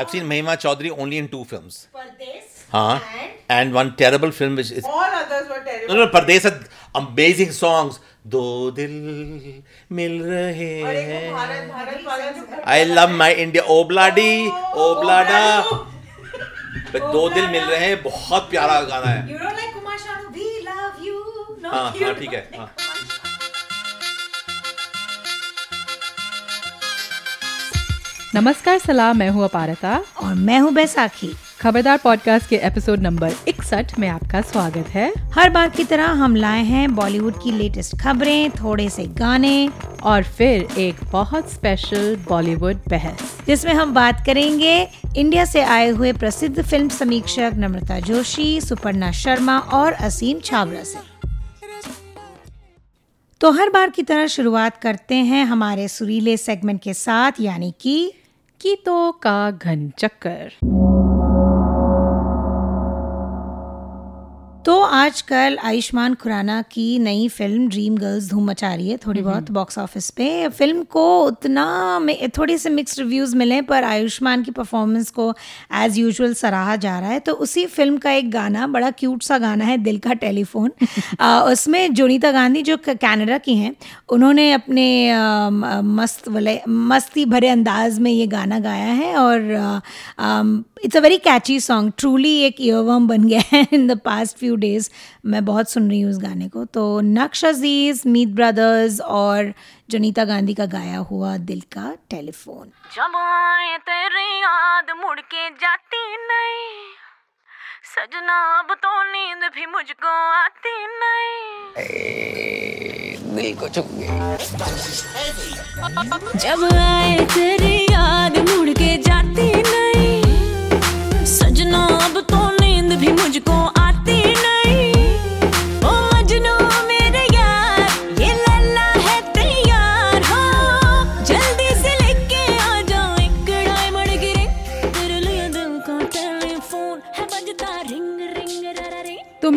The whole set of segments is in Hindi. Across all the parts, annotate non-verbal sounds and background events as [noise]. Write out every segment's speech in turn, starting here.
I've seen Mahima Chaudhary only in two films. Pardes Huh? and And one terrible film which is All others were terrible. no no Pardes had amazing songs. दो दिल मिल रहे हैं my India. Obladi, Oblada. Obladu. but दो दिल मिल रहे हैं बहुत प्यारा गाना है you don't like Kumar Sanu we love you no हाँ हाँ ठीक है हाँ नमस्कार सलाम मैं हूँ अपारता। और मैं हूँ बैसाखी। खबरदार पॉडकास्ट के एपिसोड नंबर इकसठ में आपका स्वागत है। हर बार की तरह हम लाए हैं बॉलीवुड की लेटेस्ट खबरें थोड़े से गाने और फिर एक बहुत स्पेशल बॉलीवुड बहस। जिसमें हम बात करेंगे इंडिया से आए हुए प्रसिद्ध फ़िल्म समीक्षक नम्रता जोशी सुपर्णा शर्मा और असीम छावरा से। तो हर बार की तरह शुरुआत करते हैं हमारे सुरीले सेगमेंट के साथ यानी कि गीतों का घन चक्कर। तो आजकल आयुष्मान खुराना की नई फ़िल्म ड्रीम गर्ल्स धूम मचा रही है थोड़ी बहुत बॉक्स ऑफ़िस पे। फ़िल्म को उतना में थोड़े से मिक्स रिव्यूज़ मिले पर आयुष्मान की परफॉर्मेंस को एज यूजुअल सराहा जा रहा है। तो उसी फ़िल्म का एक गाना बड़ा क्यूट सा गाना है दिल का टेलीफोन। [laughs] उसमें जोनीता गांधी जो कैनेडा की हैं उन्होंने अपने मस्त वाले मस्ती भरे अंदाज में ये गाना गाया है और it's a very catchy song truly एक ईयरवर्म बन गया है in the past few days मैं बहुत सुन रही हूँ उस गाने को। तो नक्श अज़ीज़ मीत ब्रदर्स और जनीता गांधी का गाया हुआ दिल का टेलीफोन। जब आए तेरी याद मुड़ के जाती नहीं। सजना अब तो नींद भी मुझको आती नहीं। जब आए तेरी याद मुड़ के जाती नहीं। सजना अब तो नींद भी मुझको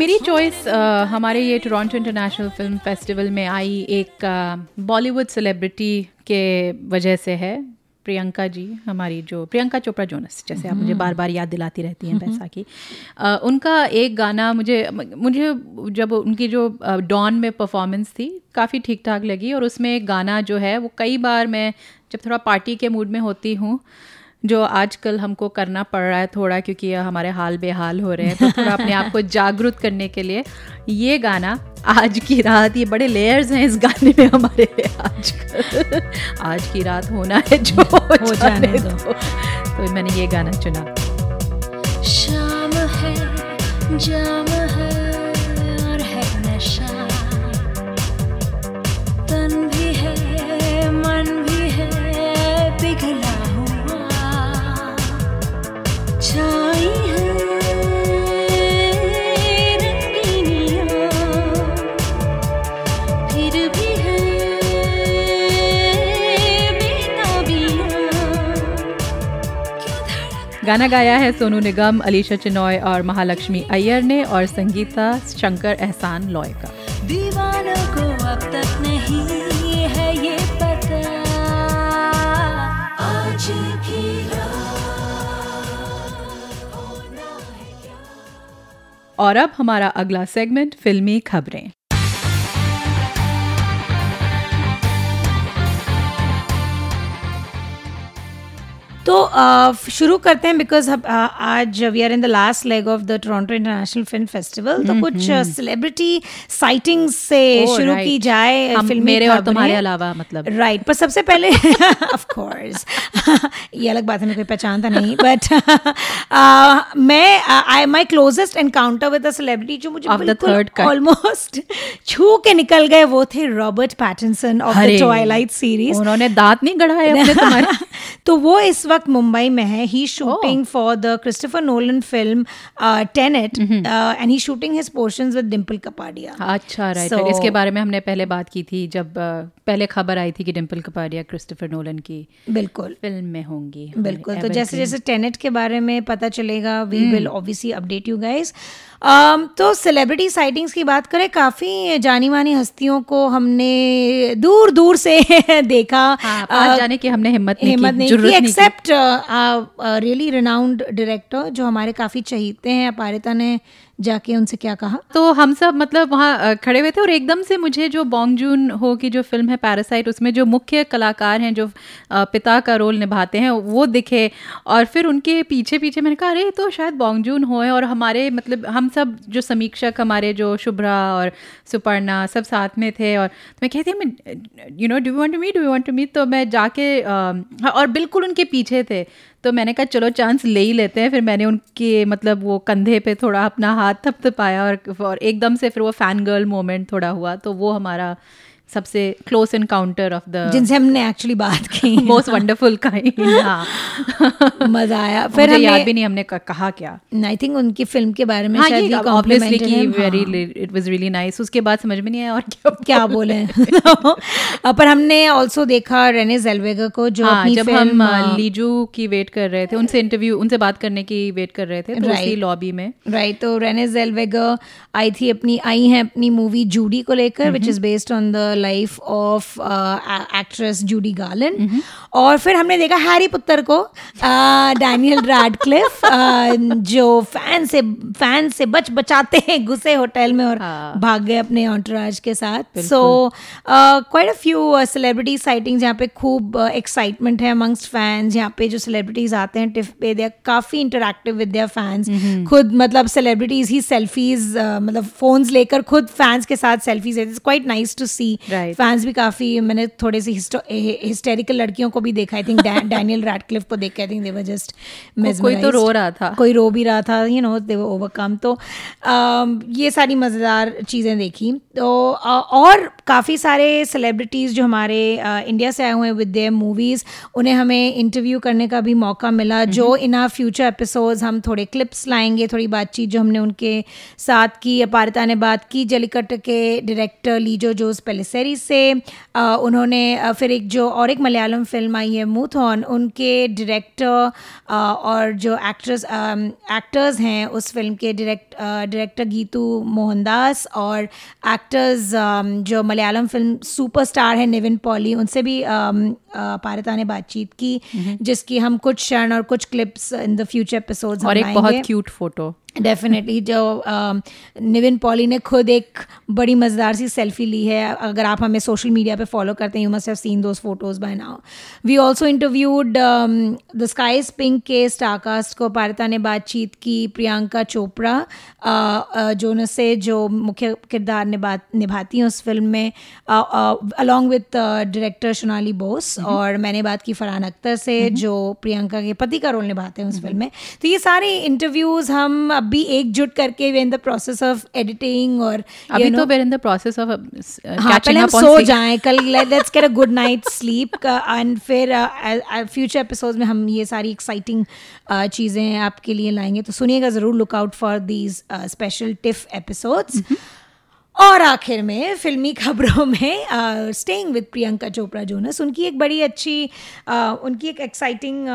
मेरी चॉइस हमारे ये टोरंटो इंटरनेशनल फ़िल्म फेस्टिवल में आई एक बॉलीवुड सेलिब्रिटी के वजह से है प्रियंका जी हमारी जो प्रियंका चोपड़ा जोनस जैसे आप मुझे बार बार याद दिलाती रहती हैं पैसा की अ, उनका एक गाना मुझे मुझे जब उनकी जो डॉन में परफॉर्मेंस थी काफ़ी ठीक ठाक लगी और उसमें एक गाना जो है वो कई बार मैं जब थोड़ा पार्टी के मूड में होती हूँ जो आजकल हमको करना पड़ रहा है थोड़ा क्योंकि हमारे हाल बेहाल हो रहे हैं तो थोड़ा अपने आप को जागरूक करने के लिए ये गाना आज की रात ये बड़े लेयर्स हैं इस गाने में हमारे आज आज की रात होना है जो हो जाने। दो। तो मैंने ये गाना चुना। शाम है जाम गाना गाया है सोनू निगम अलीशा चिनॉय और महालक्ष्मी अय्यर ने और संगीता शंकर एहसान लॉय का। दीवानों को अब तक नहीं है ये पता। आज की और अब हमारा अगला सेगमेंट फिल्मी खबरें। तो अ, शुरू करते हैं बिकॉज़ आज we are in the last leg of the Toronto International Film Festival तो कुछ सेलिब्रिटी साइटिंग्स से Oh, शुरू right. की जाए फिल्मी मेरे और तुम्हारे अलावा मतलब। राइट पर सबसे पहले [laughs] ऑफ़ कोर्स [laughs] ये अलग बात है मैं कोई पहचानता नहीं बट [laughs] मैं I my closest encounter with a celebrity जो मुझे ऑलमोस्ट छू के निकल गए वो थे Robert Pattinson of the Twilight series उन्होंने दांत नहीं गढ़ाए तो वो इस वक्त मुंबई में है। He shooting for the Christopher Nolan film Tenet and he shooting his portions with Dimple Kapadia अच्छा राइट So- इसके बारे में हमने पहले बात की थी जब uh, पहले खबर आई थी कि डिम्पल कपाडिया क्रिस्टोफर नोलन की बिल्कुल। फ़िल्म में होंगी। बिल्कुल। तो जैसे जैसे टेनेट के बारे में पता चलेगा we. Will obviously update you guys तो सेलिब्रिटी साइटिंग्स की बात करें काफ़ी जानी मानी हस्तियों को हमने दूर दूर से [laughs] देखा हाँ, आ, जाने की हमने हिम्मत नहीं हिम्मत नहीं की। एक्सेप्ट रियली रिनाउंड डायरेक्टर जो हमारे काफ़ी चहीते हैं अपारिता ने जाके उनसे क्या कहा? तो हम सब मतलब वहाँ खड़े हुए थे और एकदम से मुझे जो बॉन्ग जून हो की जो फ़िल्म है पैरासाइट उसमें जो मुख्य कलाकार हैं जो पिता का रोल निभाते हैं वो दिखे और फिर उनके पीछे पीछे मैंने कहा अरे तो शायद बॉन्ग जून हो और हमारे मतलब हम सब जो समीक्षक हमारे जो शुभ्रा और सुपर्णा सब साथ में थे और तो मैं कहती मैं you know do want to meet do want to meet तो मैं जाके हाँ, और बिल्कुल उनके पीछे थे। तो मैंने कहा, चलो चांस ले ही लेते हैं। फिर मैंने उनके मतलब वो कंधे पे थोड़ा अपना हाथ थपथपाया और और एकदम से फिर वो फ़ैन गर्ल मोमेंट थोड़ा हुआ। तो वो हमारा सबसे क्लोज एनकाउंटर ऑफ़ द जिनसे हमने एक्चुअली बात की। मोस्ट वंडरफुल काइंड मज़ा आया। फिर फिर याद भी नहीं हमने कहा क्या। आई थिंक उनकी फ़िल्म के बारे में हाँ शायद ऑब्वियसली कि very. It was really nice उसके बाद समझ में नहीं आया और क्या [laughs] क्या बोले [laughs] पर हमने ऑल्सो देखा रेने जेलवेगर को जो हाँ अपनी जब हम फ़िल्म लीजू की वेट कर रहे थे उनसे इंटरव्यू उनसे बात करने की वेट कर रहे थे तो उसी लॉबी में। राइट तो रेने जेलवेगर आई थी अपनी आई हैं अपनी मूवी जूडी को लेकर which is based on the life of actress Judy Garland और फिर हमने देखा हैरी पुत्र को डैनियल रैडक्लिफ जो फ़ैन से फ़ैन से बच बचाते हैं घुसे होटल में और हाँ। भाग गए अपने ऑन्टराज के साथ। So quite a few celebrity sighting जहाँ पे खूब एक्साइटमेंट है अमंगस्ट फैंस यहाँ पे जो सेलिब्रिटीज आते हैं टिफ पे दे काफ़ी इंटरेक्टिव विद देयर फैंस खुद मतलब सेलिब्रिटीज ही सेल्फीज मतलब फोन्स लेकर खुद फैंस के साथ selfies it's quite nice to see Right. Fans भी काफ़ी मैंने थोड़े से हिस्टोरिकल लड़कियों को भी देखा आई थिंक डैनियल रैडक्लिफ को देख के I think they were just कोई तो रो रहा था। कोई रो भी रहा था यू नो दे ओवरकम तो आ, ये सारी मज़ेदार चीज़ें देखी। तो आ, और काफ़ी सारे सेलिब्रिटीज़ जो हमारे इंडिया से आए हुए हैं विद देयर मूवीज़ उन्हें हमें इंटरव्यू करने का भी मौका मिला जो इन आर फ्यूचर एपिसोड्स हम थोड़े क्लिप्स लाएँगे थोड़ी बातचीत जो हमने उनके साथ की अपारिता ने बात की जलीकट के डायरेक्टर लीजो जोस पेलिसेरी से उन्होंने फिर एक जो और एक मलयालम फ़िल्म आई है मूथॉन उनके डायरेक्टर और जो एक्ट्रेस एक्टर्स हैं उस फ़िल्म के डायरेक्ट डायरेक्टर गीतू मोहनदास और एक्टर्स जो मलयालम फ़िल्म सुपरस्टार है निविन पॉली। उनसे भी पारिता ने बातचीत की जिसकी हम कुछ क्षण और कुछ clips in the future episodes और एक बहुत क्यूट फ़ोटो डेफिनेटली जो निविन पॉली ने खुद एक बड़ी मज़ेदार सी सेल्फी ली है। अगर आप हमें सोशल मीडिया पे फॉलो करते हैं you must have seen those photos by now we also interviewed the sky is pink के स्टारकास्ट को पारिता ने बातचीत की प्रियंका चोपड़ा अ, अ, जो से जो मुख्य किरदार निभा निभाती हैं उस फ़िल्म में along with director Sonali Bose और मैंने बात की फरहान अख्तर से जो प्रियंका के पति का रोल निभाते हैं उस फ़िल्म में। तो ये सारे इंटरव्यूज़ हम अभी एकजुट करके we're in the process of editing और अभी तो we're in the process of पहले हम सो जाएँ कल let's get a good night sleep and फिर फ्यूचर एपिसोड्स में हम ये सारी एक्साइटिंग चीज़ें आपके लिए लाएँगे तो सुनिएगा ज़रूर look out for these special TIFF episodes और आखिर में फिल्मी खबरों में staying with Priyanka Chopra Jonas उनकी एक बड़ी अच्छी uh, उनकी एक एक्साइटिंग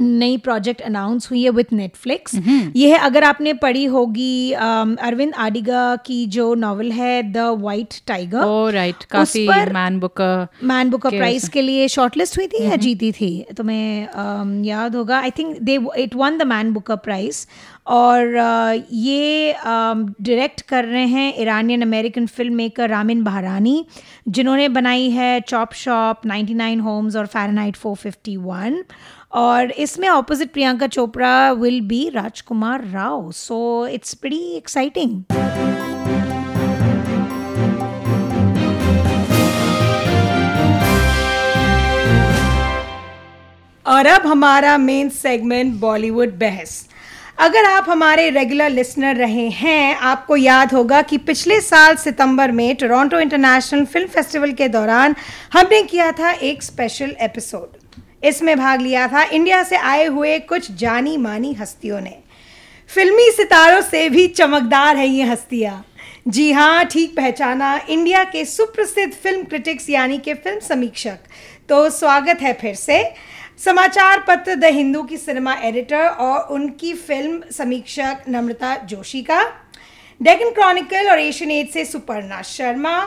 नई प्रोजेक्ट अनाउंस हुई है विथ नेटफ्लिक्स ये है अगर आपने पढ़ी होगी अरविंद आडिगा की जो नॉवल है द वाइट टाइगर राइट काफ़ी मैन बुक मैन बुक के प्राइज के लिए शॉर्टलिस्ट हुई थी या जीती थी? तुम्हें अम, याद होगा. I think they it won the Man Booker prize और ये डायरेक्ट कर रहे हैं Iranian American film maker Ramin Bahrani जिन्होंने बनाई है चॉप शॉप 99 होम्स और फ़ारेनहाइट 451 और इसमें opposite Priyanka Chopra will be Rajkumar Rao. So it's pretty exciting और अब हमारा मेन सेगमेंट बॉलीवुड बहस. अगर आप हमारे रेगुलर लिसनर रहे हैं, आपको याद होगा कि पिछले साल सितंबर में टोरंटो इंटरनेशनल फ़िल्म फेस्टिवल के दौरान हमने किया था एक स्पेशल एपिसोड इसमें भाग लिया था। इंडिया से आए हुए कुछ जानी मानी हस्तियों ने। फिल्मी सितारों से भी चमकदार है ये हस्तियाँ। जी हाँ ठीक पहचाना। इंडिया के सुप्रसिद्ध फ़िल्म क्रिटिक्स यानी कि फ़िल्म समीक्षक। तो स्वागत है फिर से। समाचार पत्र द हिंदू की सिनेमा एडिटर और उनकी फ़िल्म समीक्षक नम्रता जोशी का। डेकन क्रॉनिकल और एशियन एड से सुपर्णा शर्मा।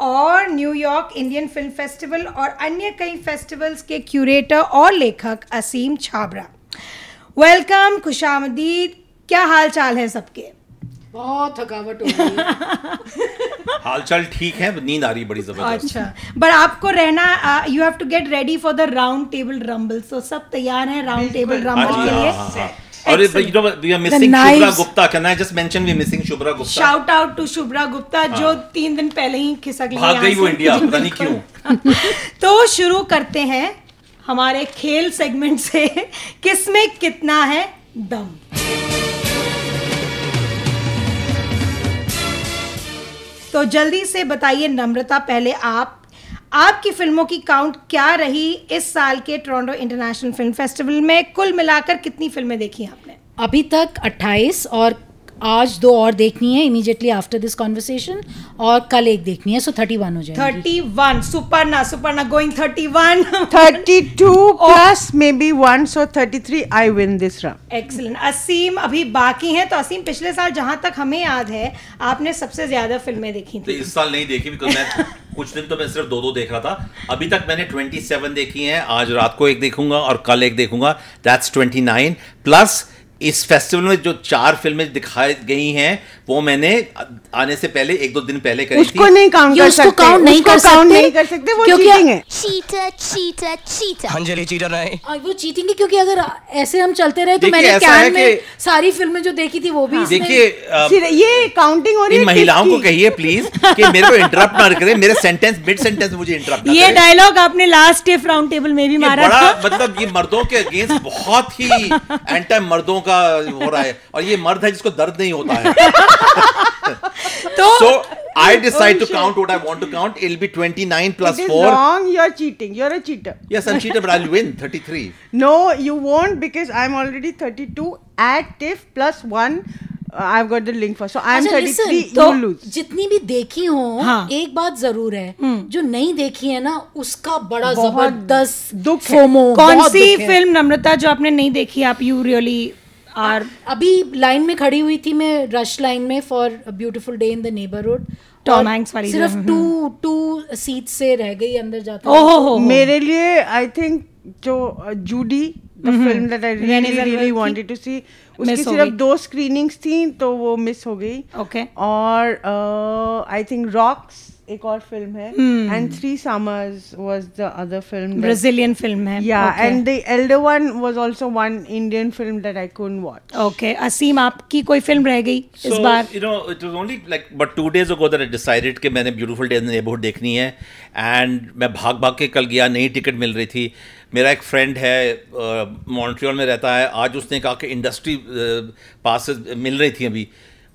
और न्यूयॉर्क इंडियन फ़िल्म फेस्टिवल और अन्य कई फेस्टिवल्स के क्यूरेटर और लेखक असीम छाबरा। वेलकम खुशामदीद। क्या हाल चाल है सबके? बहुत थकावट हो रही है। [laughs] हालचाल ठीक है नींद आ रही है बड़ी ज़बरदस्त। अच्छा बट आपको रहना you have to get ready for the round table rumble so सब तैयार हैं राउंड टेबल हाँ रंबल के हाँ, लिए और Excellent. you know we are missing knives. Shubhra Gupta. Can I just mention we are missing Shubhra Gupta? Shout out to Shubhra Gupta जो तीन दिन पहले ही खिसक ली भाग गई वो इंडिया पता नहीं क्यों [laughs] तो शुरू करते हैं हमारे खेल सेगमेंट से किसमें कितना है दम तो जल्दी से बताइए नम्रता पहले आप आपकी फ़िल्मों की काउंट क्या रही इस साल के टोरंटो इंटरनेशनल फ़िल्म फेस्टिवल में? कुल मिलाकर कितनी फ़िल्में देखी आपने? अभी तक 28 और आज दो और देखनी है इमीडिएटली आफ्टर दिस कॉन्वर्सेशन और कल एक देखनी है सो 31 हो जाएगी। Thirty one Suparna Suparna going thirty one 32 plus maybe one, so 33. I win this round. Excellent Aseem अभी बाकी हैं तो असीम पिछले साल जहाँ तक हमें याद है आपने सबसे ज़्यादा फ़िल्में देखी तो थी। इस साल नहीं देखी बिकॉज़ मैं [laughs] कुछ दिन तो मैं सिर्फ़ दो दो देख रहा था। अभी तक मैंने 27 देखी हैं आज रात को एक देखूँगा और कल एक देखूँगा दैट्स 29 प्लस इस फेस्टिवल में जो चार फ़िल्में दिखाई गई हैं वो मैंने आने से पहले एक दो दिन पहले करी उसको थी। नहीं काउंट कर उसको सकते count नहीं कर सकते, नहीं कर सकते वो चीटिंग है। Cheater, cheater, cheater. Anjali cheater नहीं। और वो चीटिंग है क्योंकि अगर ऐसे हम चलते रहे तो मैंने कैन में सारी फ़िल्में जो देखी थी वो भी इसमें- देखिए फिर ये काउंटिंग हो रही है महिलाओं को? कहिए प्लीज़ कि मेरे को इंटरप्ट ना करें मेरे सेंटेंस मिड सेंटेंस मुझे इंटरप्ट ना ये डायलॉग आपने लास्ट राउंड टेबल में भी मारा था। मतलब ये मर्दों के अगेंस्ट बहुत ही [laughs] एंटी मर्दों का हो रहा है और ये मर्द है जिसको दर्द नहीं होता है तो so I decide oh, to shit. count what I want to count. It'll be 29 plus It is 4. wrong. You're cheating. You're a cheater. Yes, I'm cheated, but I'll win 33. No, you won't because I'm already 32. Add TIFF plus one. Uh, I've got the link for. So I'm अच्छा, 33. listen, you lose. जितनी भी देखी हो हाँ। एक बात ज़रूर है जो नहीं देखी है ना उसका बड़ा ज़बरदस्त दुख है। फोमो कौन सी फ़िल्म नम्रता जो आपने नहीं देखी आप यू रियली आर अभी लाइन में खड़ी हुई थी मैं रश लाइन में for beautiful day in the neighbourhood वाली सिर्फ़ टू टू सीट से रह गई अंदर जाते ओहो हो मेरे लिए आई थिंक जो Judy the film that I really really wanted to see उसकी सिर्फ़ दो स्क्रीनिंग्स थी तो वो मिस हो गई। ओके और आई थिंक रॉक्स एक और फ़िल्म है. And three summers was the other film Brazilian film है. Yeah and the elder one was also one indian film that i couldn't watch. Okay Aseem आपकी कोई फ़िल्म रह गई इस बार? you know, it was only like but two days ago that I decided कि मैंने ब्यूटीफुल डे इन नेबरहुड देखनी है एंड मैं भाग भाग के कल गया नई टिकट मिल रही थी. मेरा एक फ्रेंड है मॉन्ट्रियल में रहता है. आज उसने कहा कि इंडस्ट्री पास मिल रही थी अभी.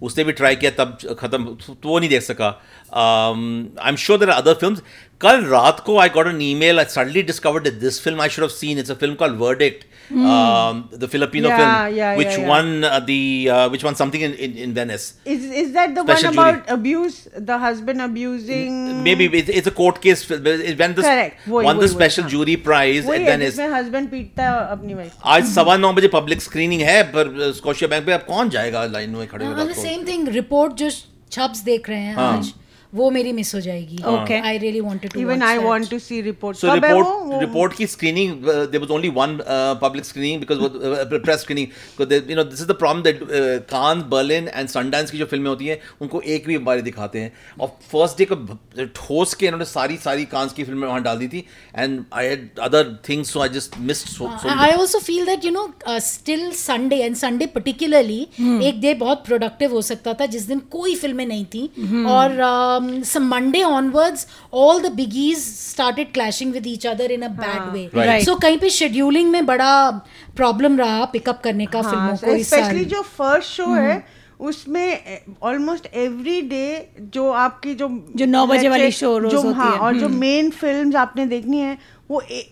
उसने भी ट्राई किया, तब ख़त्म तो वो नहीं देख सका। I am sure there other film कल रात को I got an email I sadly discovered this film I should seen it's a film called Verdict the Filipino film which won the one something in in is is that the about the special jury prize आज सवा नौ बजे पब्लिक स्क्रीनिंग है पर स्कॉशिया बैंक पे अब कौन जाएगा? लाइन में खड़े रिपोर्ट हाँ, जो छप्स देख रहे हैं वो मेरी मिस हो जाएगी. Okay. I really wanted to even I want to see report report वो- report की screening uh, there was only one uh, public screening because वो, uh, press screening. Because they, you know this is the problem that uh, Cannes, Berlin and Sundance की जो फ़िल्में होती हैं उनको एक भी बारी दिखाते हैं और फ़र्स्ट डे को ठोस के इन्होंने सारी सारी कांस की फ़िल्में वहाँ डाल दी थी and I had other things so I just missed so I also feel that you know still Sunday and Sunday particularly एक डे बहुत प्रोडक्टिव हो सकता था जिस दिन कोई फ़िल्में नहीं थी. और Monday onwards all the biggies started clashing with each other in a bad way Right. So कहीं पे शेड्यूलिंग में बड़ा प्रॉब्लम रहा पिकअप करने का फ़िल्मों को इस स्पेशली साल जो फ़र्स्ट शो है उसमें ऑलमोस्ट एवरी डे जो आपकी जो जो नौ बजे वाली show रोज जो होती हाँ है। और जो मेन फिल्म्स आपने देखनी है वो ए-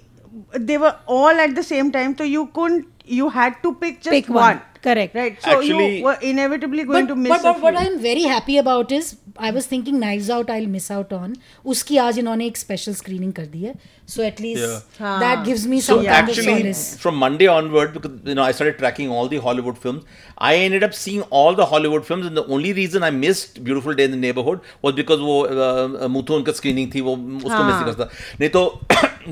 they were all at the same time so you couldn't you had to pick just Pick one. Correct. right so Actually- you were inevitably going but, to miss but, a but what few. I'm very happy about is I was thinking Knives Out I'll miss out on उसकी आज इन्होंने एक special screening कर दी है so at least that gives me So some kind of actually, solace from Monday onward, because you know I started tracking all the Hollywood films, I ended up seeing all the Hollywood films, and the only reason I missed Beautiful Day in the Neighborhood was because वो uh, मुथु उनका screening थी वो उसको मिस कर था नहीं तो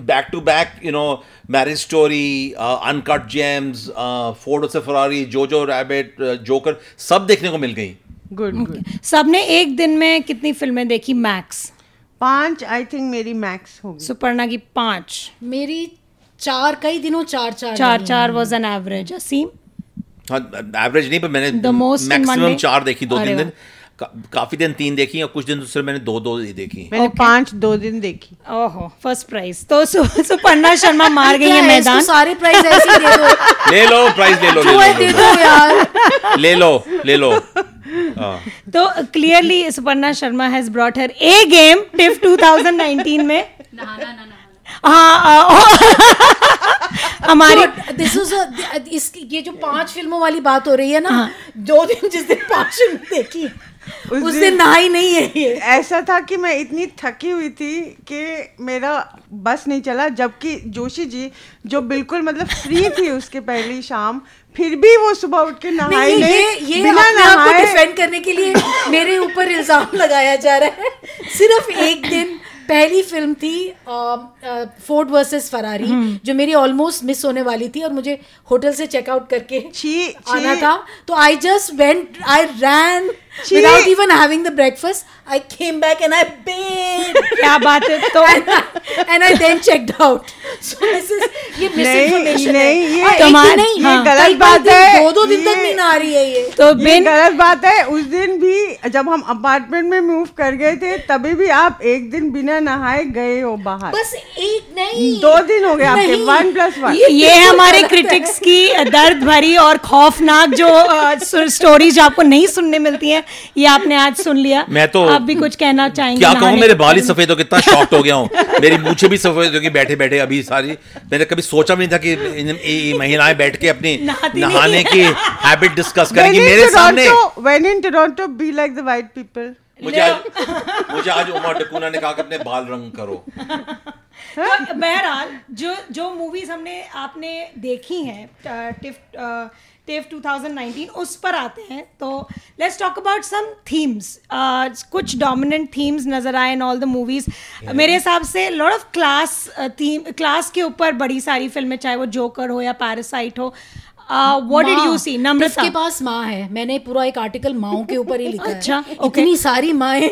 [coughs] back to back you know Marriage Story, uh, Uncut Gems, uh, Ford vs Ferrari, Jojo Rabbit, Rabbit Joker सब देखने को मिल गई। Good good. सबने एक दिन में कितनी फ़िल्में देखी? मैक्स पाँच आई थिंक मेरी मैक्स होगी। सुपर्णा की पाँच। मेरी चार कई दिनों चार चार चार चार वॉज़ एन एवरेज असीम? हाँ एवरेज नहीं पर मैंने The most मैक्सिमम चार देखी दो तीन। दिन। का, काफ़ी दिन तीन देखी और कुछ दिन दूसरे मैंने दो दो ही देखी मैंने okay. पाँच दो दिन देखी। ओहो फ़र्स्ट प्राइज तो सु, सुपर्णा शर्मा [laughs] मार गई है है, मैदान। सारे प्राइज ऐसे दे दो। [laughs] ले लो प्राइस [laughs] ले लो ले लो, यार। ले लो ले लो। हाँ। तो clearly Suparna Sharma has brought her A game TIFF 2019 में। हाँ अ, हमारी दिस इज़ इस ये जो पाँच फ़िल्मों वाली बात हो रही है ना दो दिन जिस दिन पाँच फ़िल्म देखी। [laughs] उस उस दिन- नहाई नहीं है ये। ऐसा था कि मैं इतनी थकी हुई थी कि मेरा बस नहीं चला जबकि जोशी जी जो बिल्कुल मतलब फ्री [laughs] थी उसके पहली शाम फिर भी वो सुबह उठ के नहाए नहीं, ये ये ये बिना नहाए। डिफेंड करने के लिए [laughs] मेरे ऊपर इल्ज़ाम लगाया जा रहा है। सिर्फ़ एक दिन पहली फ़िल्म थी फोर्ड वर्सेस फरारी। जो मेरी ऑलमोस्ट मिस होने वाली थी और मुझे होटल से चेकआउट करके छी आना था। तो I just went I ran छी। Without even having the breakfast I came back and I bed क्या बात है तो? And I then checked out. So this is ये misinformation नहीं, है ये- कमाल, नहीं ये गलत बात है। दो दो दिन तक नहीं नहा रही है ये। तो ये बिन गलत बात है। उस दिन भी जब हम अपार्टमेंट में मूव कर गए थे तभी भी आप एक दिन बिना नहाए गए हो बाहर। बस एक नहीं। दो दिन हो गए आपके। वन प्लस वन ये, हमारे क्रिटिक्स की दर्द भरी और खौफनाक जो स्टोरीज जो आपको नहीं सुनने मिलती हैं ये आपने आज सुन लिया। मैं तो- आप भी कुछ कहना चाहेंगे क्या कहूँ? मेरे बाल ही सफ़ेद हो कितना शॉक्ट हो गया हूँ। मेरी मूछे भी सफ़ेद हो गई बैठे बैठे अभी सारी मैंने कभी सोचा भी नहीं था कि इन- महिलाएँ बैठ के अपनी नहाने की हैबिट डिस्कस करेंगी। मेरे सामने when in Toronto, be like the white people. मुझे आज [laughs] मुझे आज उमर डकूना ने कहा कि अपने बाल रंग करो। [laughs] तो बहरहाल जो जो मूवीज़ हमने आपने देखी हैं टिफ टिफ 2019 उस पर आते हैं। तो let's talk about some themes कुछ डोमिनेंट थीम्स नज़र आए इन ऑल द मूवीज़ मेरे हिसाब से lot of class theme class के ऊपर बड़ी सारी फ़िल्में चाहे वो जोकर हो या पैरासाइट हो what did you see Namrata. के पास माँ है मैंने पूरा एक आर्टिकल माओ के ऊपर ही लिखा अच्छा, है okay. इतनी सारी माएँ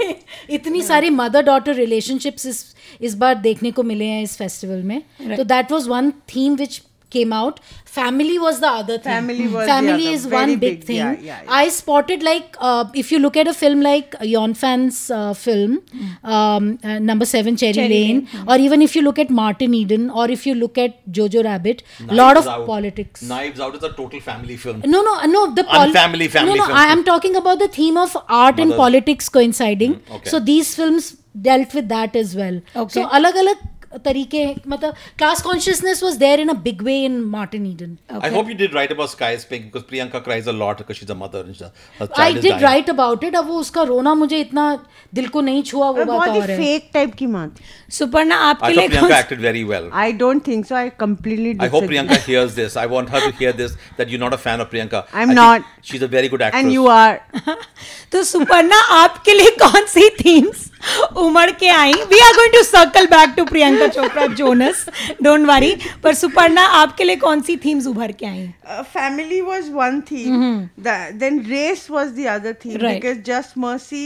इतनी सारी मदर डॉटर रिलेशनशिप्स इस इस बार देखने को मिले हैं इस फेस्टिवल में। तो that was one theme which came out family was the other thing family, was family is one big, big thing yeah, yeah, yeah. i spotted like uh, if you look at a film like yon fan's uh, film hmm. um, uh, number 7 cherry, cherry lane, lane. Hmm. or even if you look at martin eden or if you look at jojo rabbit a lot of out. politics knives out is a total family film no no uh, no the poli- family family no, no, i am talking about the theme of art Mothers. and politics coinciding mm, okay. so these films dealt with that as well okay. so alag alag तरीके मतलब class consciousness was there in a big way in Martin Eden I hope you did write about sky is pink because Priyanka cries a lot because she is a mother and I did write about it अब वो उसका रोना मुझे इतना दिल को नहीं छुआ वो बात और है। बहुत फेक टाइप की माँ सुपर्णा आपके लिए Priyanka acted very well I don't think so I completely I hope Priyanka hears this I want her to hear this that you not a fan of Priyanka I am not she is a very good actress and you are तो सुपर्णा आपके लिए कौन सी थीम्स उमड़ के आई। We are going to circle back to Priyanka Chopra Jonas don't worry पर सुपर्णा आपके लिए कौन सी थीम्स उभर के आई? Uh, family was one theme. the, then race was the other theme Right. because just mercy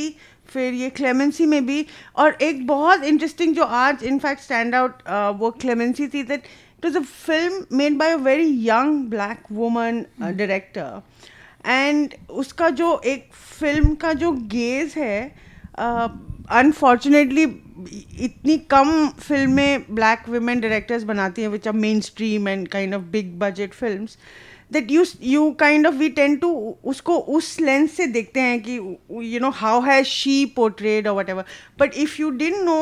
फिर ये क्लेमेंसी में भी। और एक बहुत इंटरेस्टिंग जो आज इनफैक्ट स्टैंड आउट वो क्लेमेंसी थी that it was a film made by a very young black woman director and उसका जो एक फ़िल्म का जो गेज है अनफॉर्चुनेटली इतनी कम फ़िल्में ब्लैक वुमेन डायरेक्टर्स बनाती हैं which are mainstream and kind of big budget film that you you kind of we tend to उसको उस लेंस से देखते हैं कि you know how has she portrayed और whatever but if you didn't know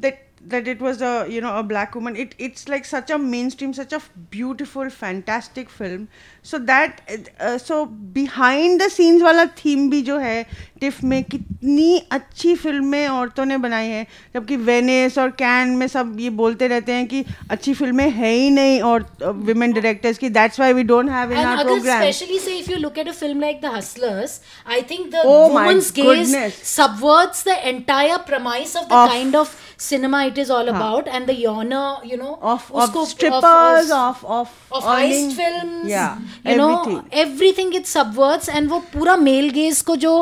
that that it was a you know a black woman it it's like such a mainstream such a beautiful fantastic film so that uh, so behind the scenes वाला थीम भी जो है टिफ में कितनी अच्छी फ़िल्में औरतों ने बनाई हैं जबकि वेनिस और कैन में सब ये बोलते रहते हैं कि अच्छी फ़िल्में है ही नहीं और विमेन डायरेक्टर्स की that's why we don't have in our programme especially say if you look at a film like The Hustlers, I think the Oh woman's gaze subverts the entire premise of the Of- kind of cinema it is all about, and the genre, you know, of, of usko- strippers of of, of earning- heist films, yeah you know, everything everything it subverts and वो पूरा male gaze को जो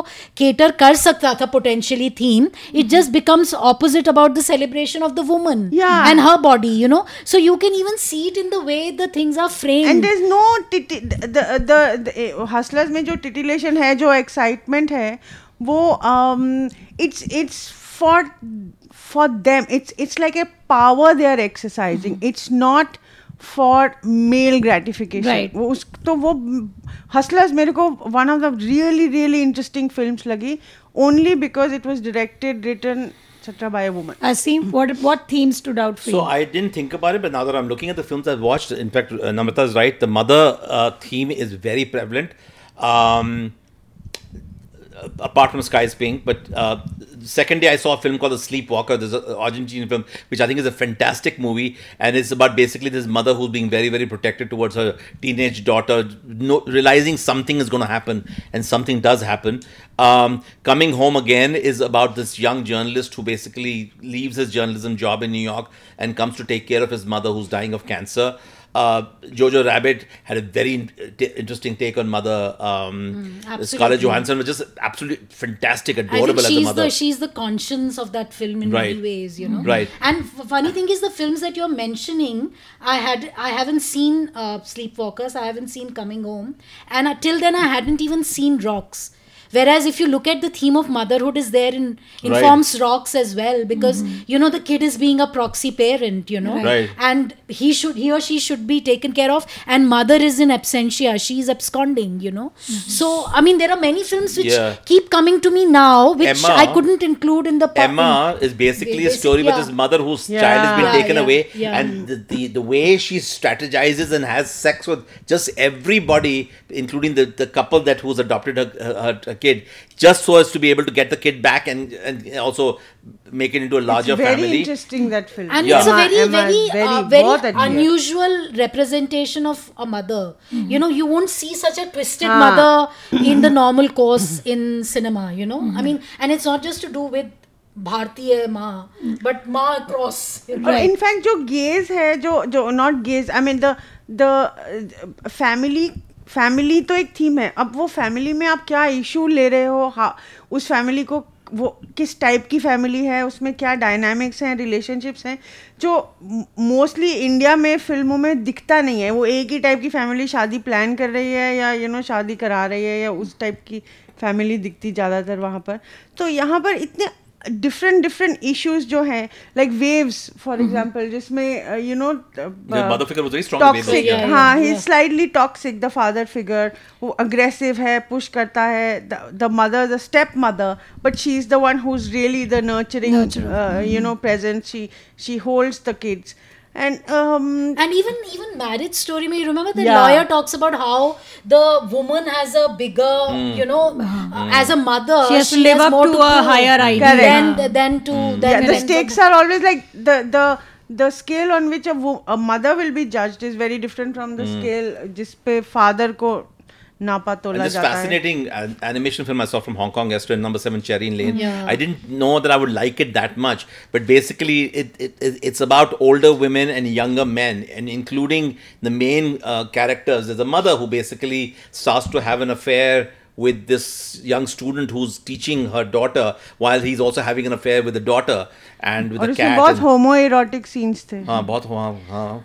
cater कर सकता था potentially theme, it just becomes opposite about the celebration of the woman Yeah. and her body, you know. So you can even see it in the way the things are framed. And there is no the the Hustlers में जो टिटिलेशन है जो एक्साइटमेंट है वो um, it's it's for For them it's it's like a power they are exercising it's not for male gratification Right. वो उस तो वो हसलर्स मेरे को one of the really really interesting films लगी only because it was directed written etc by a woman Asim, what what themes stood out for So you? I didn't think about it, but now that I'm looking at the films I've watched, in fact, uh, Namrata is right. The mother uh, theme is very prevalent. Um, apart from Sky is Pink, but uh, second day I saw a film called The Sleepwalker. There's an Argentine film which I think is a fantastic movie, and it's about basically this mother who's being very, very protected towards her teenage daughter, no, realizing something is going to happen, and something does happen. Um, Coming Home Again is about this young journalist who basically leaves his journalism job in New York and comes to take care of his mother who's dying of cancer. Uh, Jojo Rabbit had a very in- t- interesting take on mother. Um, Scarlett absolutely. Johansson was just absolutely fantastic, adorable as a mother. the she's the conscience of that film in Right. many ways, you know. Right. And f- funny thing is, the films that you're mentioning, I had I haven't seen uh, Sleepwalkers, I haven't seen Coming Home, and until then I hadn't even seen Rocks. Whereas if you look at the theme of motherhood is there in informs Rocks as well because mm-hmm. you know the kid is being a proxy parent, you know, Right. and he should he or she should be taken care of, and mother is in absentia, she is absconding, you know. Mm-hmm. So I mean there are many films which Yeah. keep coming to me now, which Emma- I couldn't include in the pop- Emma is basically a Basic- story about yeah. this mother whose child has been Yeah, taken yeah, away, yeah. and the, the the way she strategizes and has sex with just everybody, including the, the couple that who's adopted her, her, her kid, just so as to be able to get the kid back and and also make it into a larger it's very family. interesting that film and Yeah. it's a Emma- very Emma very is uh, बहुत very अच्छी है। unusual representation of a mother you know you won't see such a twisted हाँ. mother [coughs] in the normal course in cinema you know i mean and it's not just to do with भारतीय माँ but माँ across और इनफैक्ट जो गेज है जो जो not gaze I mean the the family family तो एक थीम है। अब वो फैमिली में आप क्या इशू ले रहे हो? हाँ उस फैमिली को वो किस टाइप की फैमिली है? उसमें क्या डायनामिक्स हैं रिलेशनशिप्स हैं? जो मोस्टली इंडिया में फ़िल्मों में दिखता नहीं है। वो एक ही टाइप की फैमिली शादी प्लान कर रही है या यू नो शादी करा रही है या उस टाइप की फैमिली दिखती ज़्यादातर वहाँ पर। तो यहाँ पर इतने डिफरेंट डिफरेंट इश्यूज़ जो हैं लाइक वेव्स फॉर एग्जांपल जिसमें you know The mother figure was very strong. in Baby toxic. हाँ he slightly toxic the father figure वो अग्रेसिव है पुश करता है the mother the stepmother but she is the one who is really the nurturing you know present she she holds the kids And and even even marriage story may you remember the Yeah. lawyer talks about how the woman has a bigger you know uh, as a mother She has to live up more to a prove higher ideal. than than to than, yeah, the than stakes are always like the the the scale on which a, wo- a mother will be judged is very different from the scale जिस पे father को नापा And तोला this जाता है fascinating an- animation film I saw from Hong Kong yesterday, number seven Cherry Lane. Yeah. I didn't know that I would like it that much, but basically it, it, it it's about older women and younger men, and including the main uh, characters. There's a mother who basically starts to have an affair with this young student who's teaching her daughter while he's also having an affair with the daughter and with और the उसमें cat. बहुत and- होमो इरोटिक सीन्स थे हाँ बहुत हाँ हाँ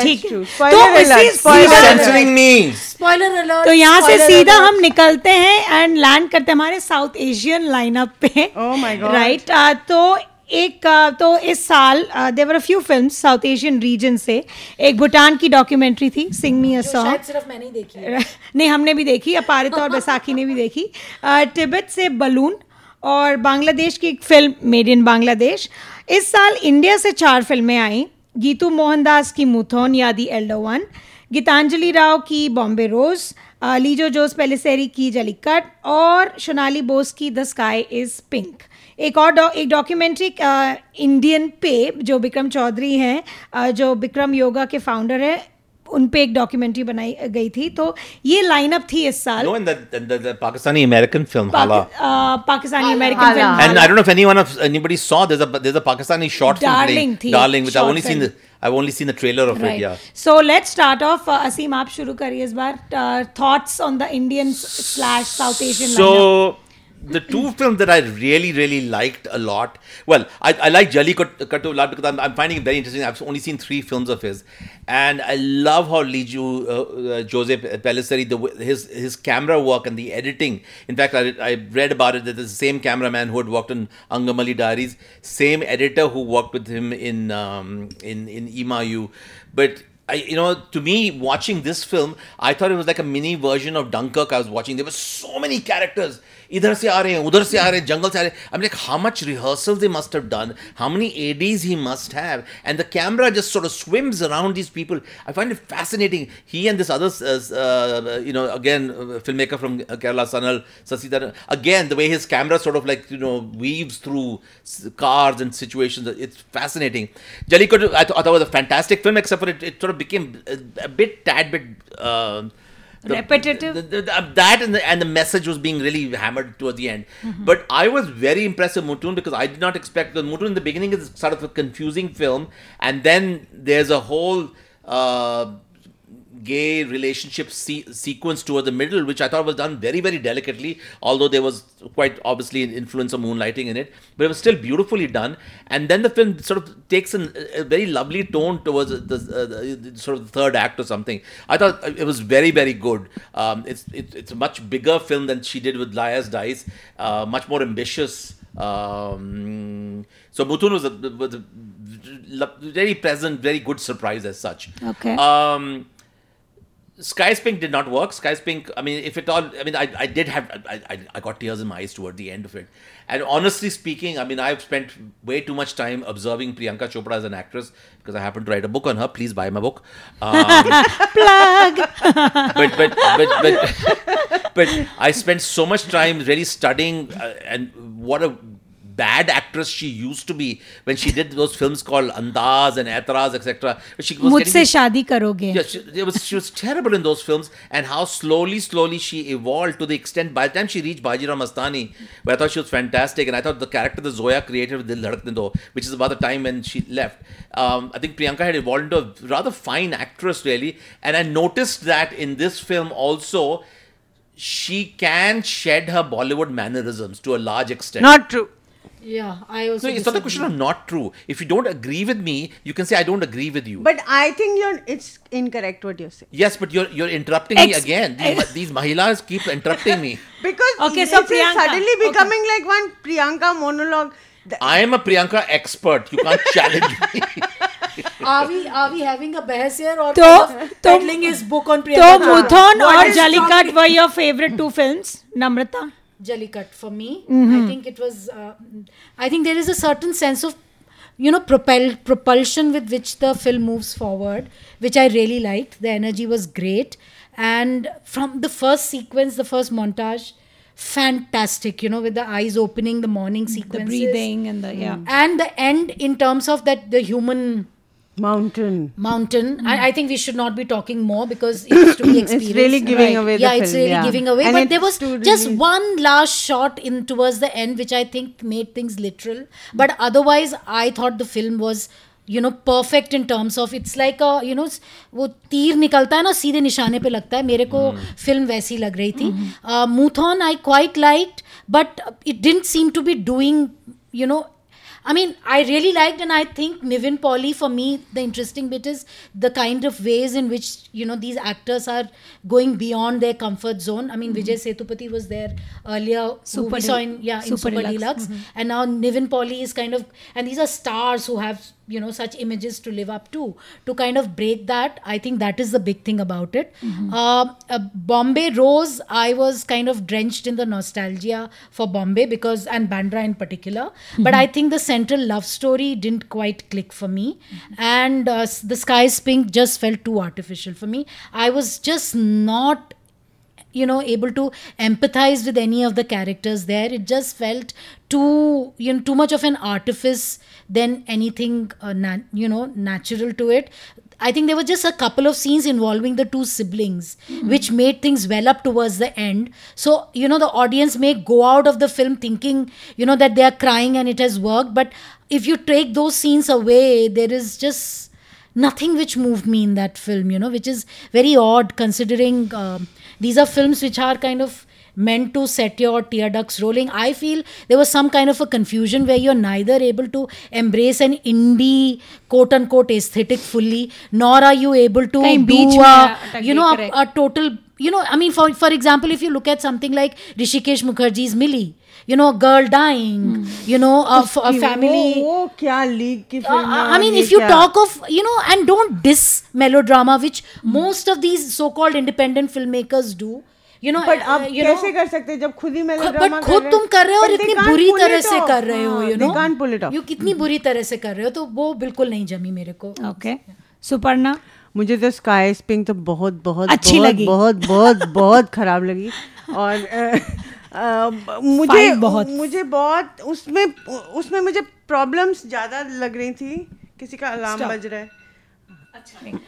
ठीक तो तो यहाँ से सीधा हम निकलते हैं एंड लैंड करते हैं हमारे साउथ एशियन लाइनअप पे। Oh my God. राइट तो एक uh, तो इस साल there were a few films south Asian region से। एक भूटान की डॉक्यूमेंट्री थी सिंग मी अ सॉन्ग सिर्फ़ मैंने ही देखी [laughs] नहीं हमने भी देखी अपारिता और बैसाखी ने भी देखी। तिब्बत से बलून और बांग्लादेश की एक फ़िल्म मेड इन बांग्लादेश इस साल इंडिया से चार फ़िल्में आई। गीतू मोहनदास की मुथोन या the elder one Gitanjali Rao की बॉम्बे रोज लीजो जोस पेलिसेरी की जलीकट और सोनाली बोस की द स्काई इज़ पिंक एक और डॉ, एक डॉक्यूमेंट्री इंडियन पे जो विक्रम चौधरी हैं जो विक्रम योगा के फाउंडर हैं उन पे एक डॉक्यूमेंट्री बनाई गई थी तो ये लाइनअप थी इस साल No, in the, in the, the Pakistani American film, Hala. A, Pakistani American Hala. Film And I don't know if anyone of anybody saw. There's a there's a Pakistani short film Darling playing थी, Darling, which I've only seen the. I've only seen the trailer of right. it. Yeah. so so let's start off Aseem आप शुरू करिए इस बार thoughts on the Indian slash south Asian So the two films that I really, really liked a lot. Well, I, I like Jali Kattu a lot because I'm, I'm finding it very interesting. I've only seen three films of his, and I love how Liju uh, uh, Jose Pellicer, the his his camera work and the editing. In fact, I, I read about it that the same cameraman who had worked on Angamali Diaries, same editor who worked with him in um, in in Imayu, but. I, you know, to me, watching this film, I thought it was like a mini version of Dunkirk. I was watching. There were so many characters. Idhar se aa rahe hain, udhar se aa jungle se aare. I'm like, how much rehearsals they must have done, how many ADs he must have, and the camera just sort of swims around these people. I find it fascinating. He and this other, uh, uh you know, again, uh, filmmaker from Kerala, Sanal Sasidharan. Again, the way his camera sort of like you know weaves through cars and situations, it's fascinating. Jellicoe, I, th- I thought was a fantastic film, except for it, it sort of became a, a bit tad bit uh, the- Repetitive? the- the- the- that and the, and the message was being really hammered towards the end. But I was very impressed with Mutun because I did not expect the Mutun in the beginning is sort of a confusing film, and then there's a whole uh, gay relationship se- sequence toward the middle, which I thought was done very, very delicately, although there was quite obviously an influence of moonlighting in it, but it was still beautifully done. And then the film sort of takes an, a very lovely tone towards the, uh, the, sort of the third act or something. I thought it was very, very good. Um, it's, it, it's a much bigger film than she did with Liar's Dice, uh, much more ambitious. Um, so Mutun was a, was a very pleasant, very good surprise as such. Okay. Um, Sky's Pink did not work. Sky's Pink, I mean, if it all, I mean, I, I did have, I, I, I got tears in my eyes toward the end of it. And honestly speaking, I mean, I've spent way too much time observing Priyanka Chopra as an actress because I happen to write a book on her. Please buy my book. Um, [laughs] plug [laughs] but, but, but, but, but I spent so much time really studying uh, and what a bad actress she used to be when she did those films called Andaz and Etraz, etc. She was Mujhse shaadi karoge. Yeah, she, was, she was terrible in those films, and how slowly, slowly she evolved to the extent by the time she reached Bajira Mastani, where I thought she was fantastic, and I thought the character the Zoya created with Dil Dhadkne Do, which is about the time when she left, um, I think Priyanka had evolved into a rather fine actress, really, and I noticed that in this film also she can shed her Bollywood mannerisms to a large extent. Not true. Yeah, I also. no, it's not a disagree. question of not true. If you don't agree with me, you can say I don't agree with you. But I think you're it's incorrect what you're saying. Yes, but you're you're interrupting me Ex- again. These, ma- [laughs] these mahilas keep interrupting me. [laughs] Because Okay, it's so it's Priyanka, suddenly okay. becoming like one Priyanka monologue. The- I am a Priyanka expert. You can't [laughs] challenge me. Are we are we having a bahas here or तो- kind of तो- peddling his book on तो Priyanka Chopra? मुथोन What और is Jallikattu stopping- were your favorite two films Namrata Jallikat for me. Mm-hmm. I think it was. Uh, I think there is a certain sense of, you know, propel propulsion with which the film moves forward, which I really liked. The energy was great, and from the first sequence, the first montage, fantastic. You know, with the eyes opening, the morning sequence, the breathing and the yeah and the end in terms of that the human Mountain. mountain. I, I think we should not be talking more because [coughs] it's to be experienced. really giving away the yeah, it's film, really yeah. giving away. And but there it's was to just really- one last shot in towards the end, which I think made things literal. But otherwise, I thought the film was. You know, perfect in terms of it's like a you know वो तीर निकलता है ना सीधे निशाने पे लगता है मेरे को फिल्म वैसी लग रही थी Moothon I quite liked but it didn't seem to be doing you know I mean, I really liked, and I think Niven Pauly, for me, the interesting bit is the kind of ways in which you know these actors are going beyond their comfort zone. I mean, mm-hmm. Vijay Sethupathi was there earlier, who Super we saw in yeah in Super Super, Deluxe. Deluxe, mm-hmm. and now Niven Pauly is kind of, and these are stars who have you know such images to live up to. To kind of break that, I think that is the big thing about it. Uh, uh, Bombay Rose, I was kind of drenched in the nostalgia for Bombay because and Bandra in particular, but I think the central love story didn't quite click for me, and uh, the Sky's Pink just felt too artificial for me. I was just not you know able to empathize with any of the characters there. It just felt too you know too much of an artifice than anything uh, na- you know natural to it. I think there were just a couple of scenes involving the two siblings which made things well up towards the end. So you know the audience may go out of the film thinking you know that they are crying and it has worked. But if you take those scenes away there is just nothing which moved me in that film you know which is very odd considering um, these are films which are kind of meant to set your tear ducts rolling. I feel there was some kind of a confusion where you're neither able to embrace an indie quote unquote aesthetic fully, nor are you able to Kahin do a, you know a, a, total you know I mean for for example if you look at something like Rishikesh Mukherjee's Millie. You know, a girl dying. Hmm. You know, a family. Oh, oh, kya league uh, I mean, if you kya? talk of you know, and don't diss melodrama, which hmm. most of these so-called independent filmmakers do You know, but uh, आप you know, कैसे कर सकते हैं? जब खुद ही मेलोड्रामा but खुद तुम कर रहे हो और इतनी बुरी तरह से कर रहे हो you know can't pull it off you कितनी बुरी तरह से कर रहे हो तो वो बिल्कुल नहीं जमी मेरे को। ओके सुपर्णा? मुझे तो स्काई पिंक तो बहुत बहुत अच्छी बहुत, लगी। बहुत बहुत बहुत खराब लगी। और [laughs] अ, मुझे बहुत। मुझे बहुत उसमें उसमें मुझे प्रॉब्लम्स ज़्यादा लग रही थी। किसी का अलार्म बज रहा है। अच्छा।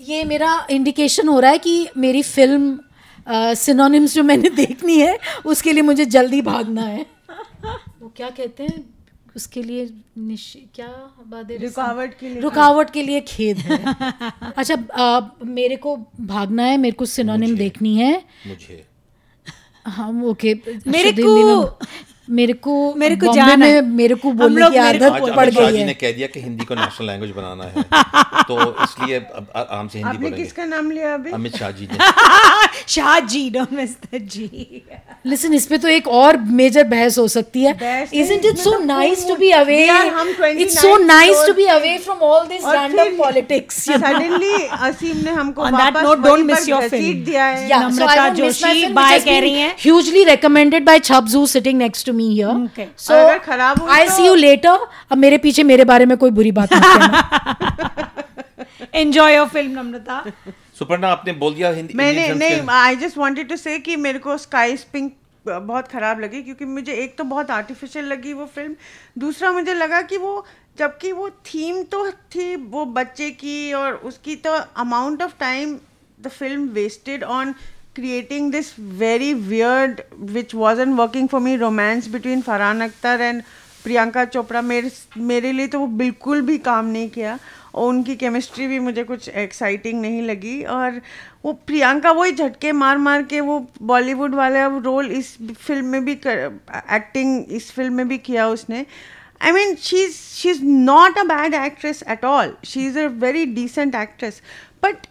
ये मेरा इंडिकेशन हो रहा है कि मेरी फ़िल्म सिनोनिम्स जो मैंने देखनी है उसके लिए मुझे जल्दी भागना है। वो क्या कहते हैं? उसके लिए निश क्या बात है रुकावट के लिए रुकावट के लिए खेद है। अच्छा आ, मेरे को भागना है मेरे को सिनोनिम देखनी है। मुझे। हम ओके मेरे को- मेरे को मेरे को जाना है। में मेरे को बोलने की आदत पड़ गई जी ने कह दिया कि हिंदी को नेशनल लैंग्वेज बनाना है तो इसलिए अब आराम से हिंदी बोलेंगे किसका नाम लिया अभी अमित शाह जी ने Shah ji don't miss the ji listen इस पे तो एक और मेजर बहस हो सकती है बहस नहीं, isn't it इसमें so तो nice खूब- to be away We are- हम 29 it's so nice to crore- be away from all this और random फिर politics you know? Suddenly Aseem ने हमको पर your घसीट film. दिया है नम्रता जोशी, has कह रही हैं। hugely recommended by Chubs who's sitting next here. Okay. so खराब I'll तो- see you later. अब मेरे पीछे मेरे बारे में कोई बुरी बात मत कहना enjoy your film Namrata Suparna आपने बोल दिया हिंदी मैंने नहीं I just wanted to say कि मेरे को स्काई पिंक बहुत ख़राब लगी क्योंकि मुझे एक तो बहुत आर्टिफिशियल लगी वो फ़िल्म दूसरा मुझे लगा कि वो जबकि वो थीम तो थी वो बच्चे की और उसकी तो amount of time the film wasted on creating this very weird which wasn't working for me romance between Farhan Akhtar and Priyanka Chopra मेरे मेरे लिए तो वो बिल्कुल भी काम नहीं किया और उनकी केमिस्ट्री भी मुझे कुछ एक्साइटिंग नहीं लगी। और वो प्रियंका वही झटके मार मार के वो बॉलीवुड वाला रोल इस फ़िल्म में भी कर, एक्टिंग इस फ़िल्म में भी किया उसने। I mean she is she is not a bad actress at all she is a very decent actress but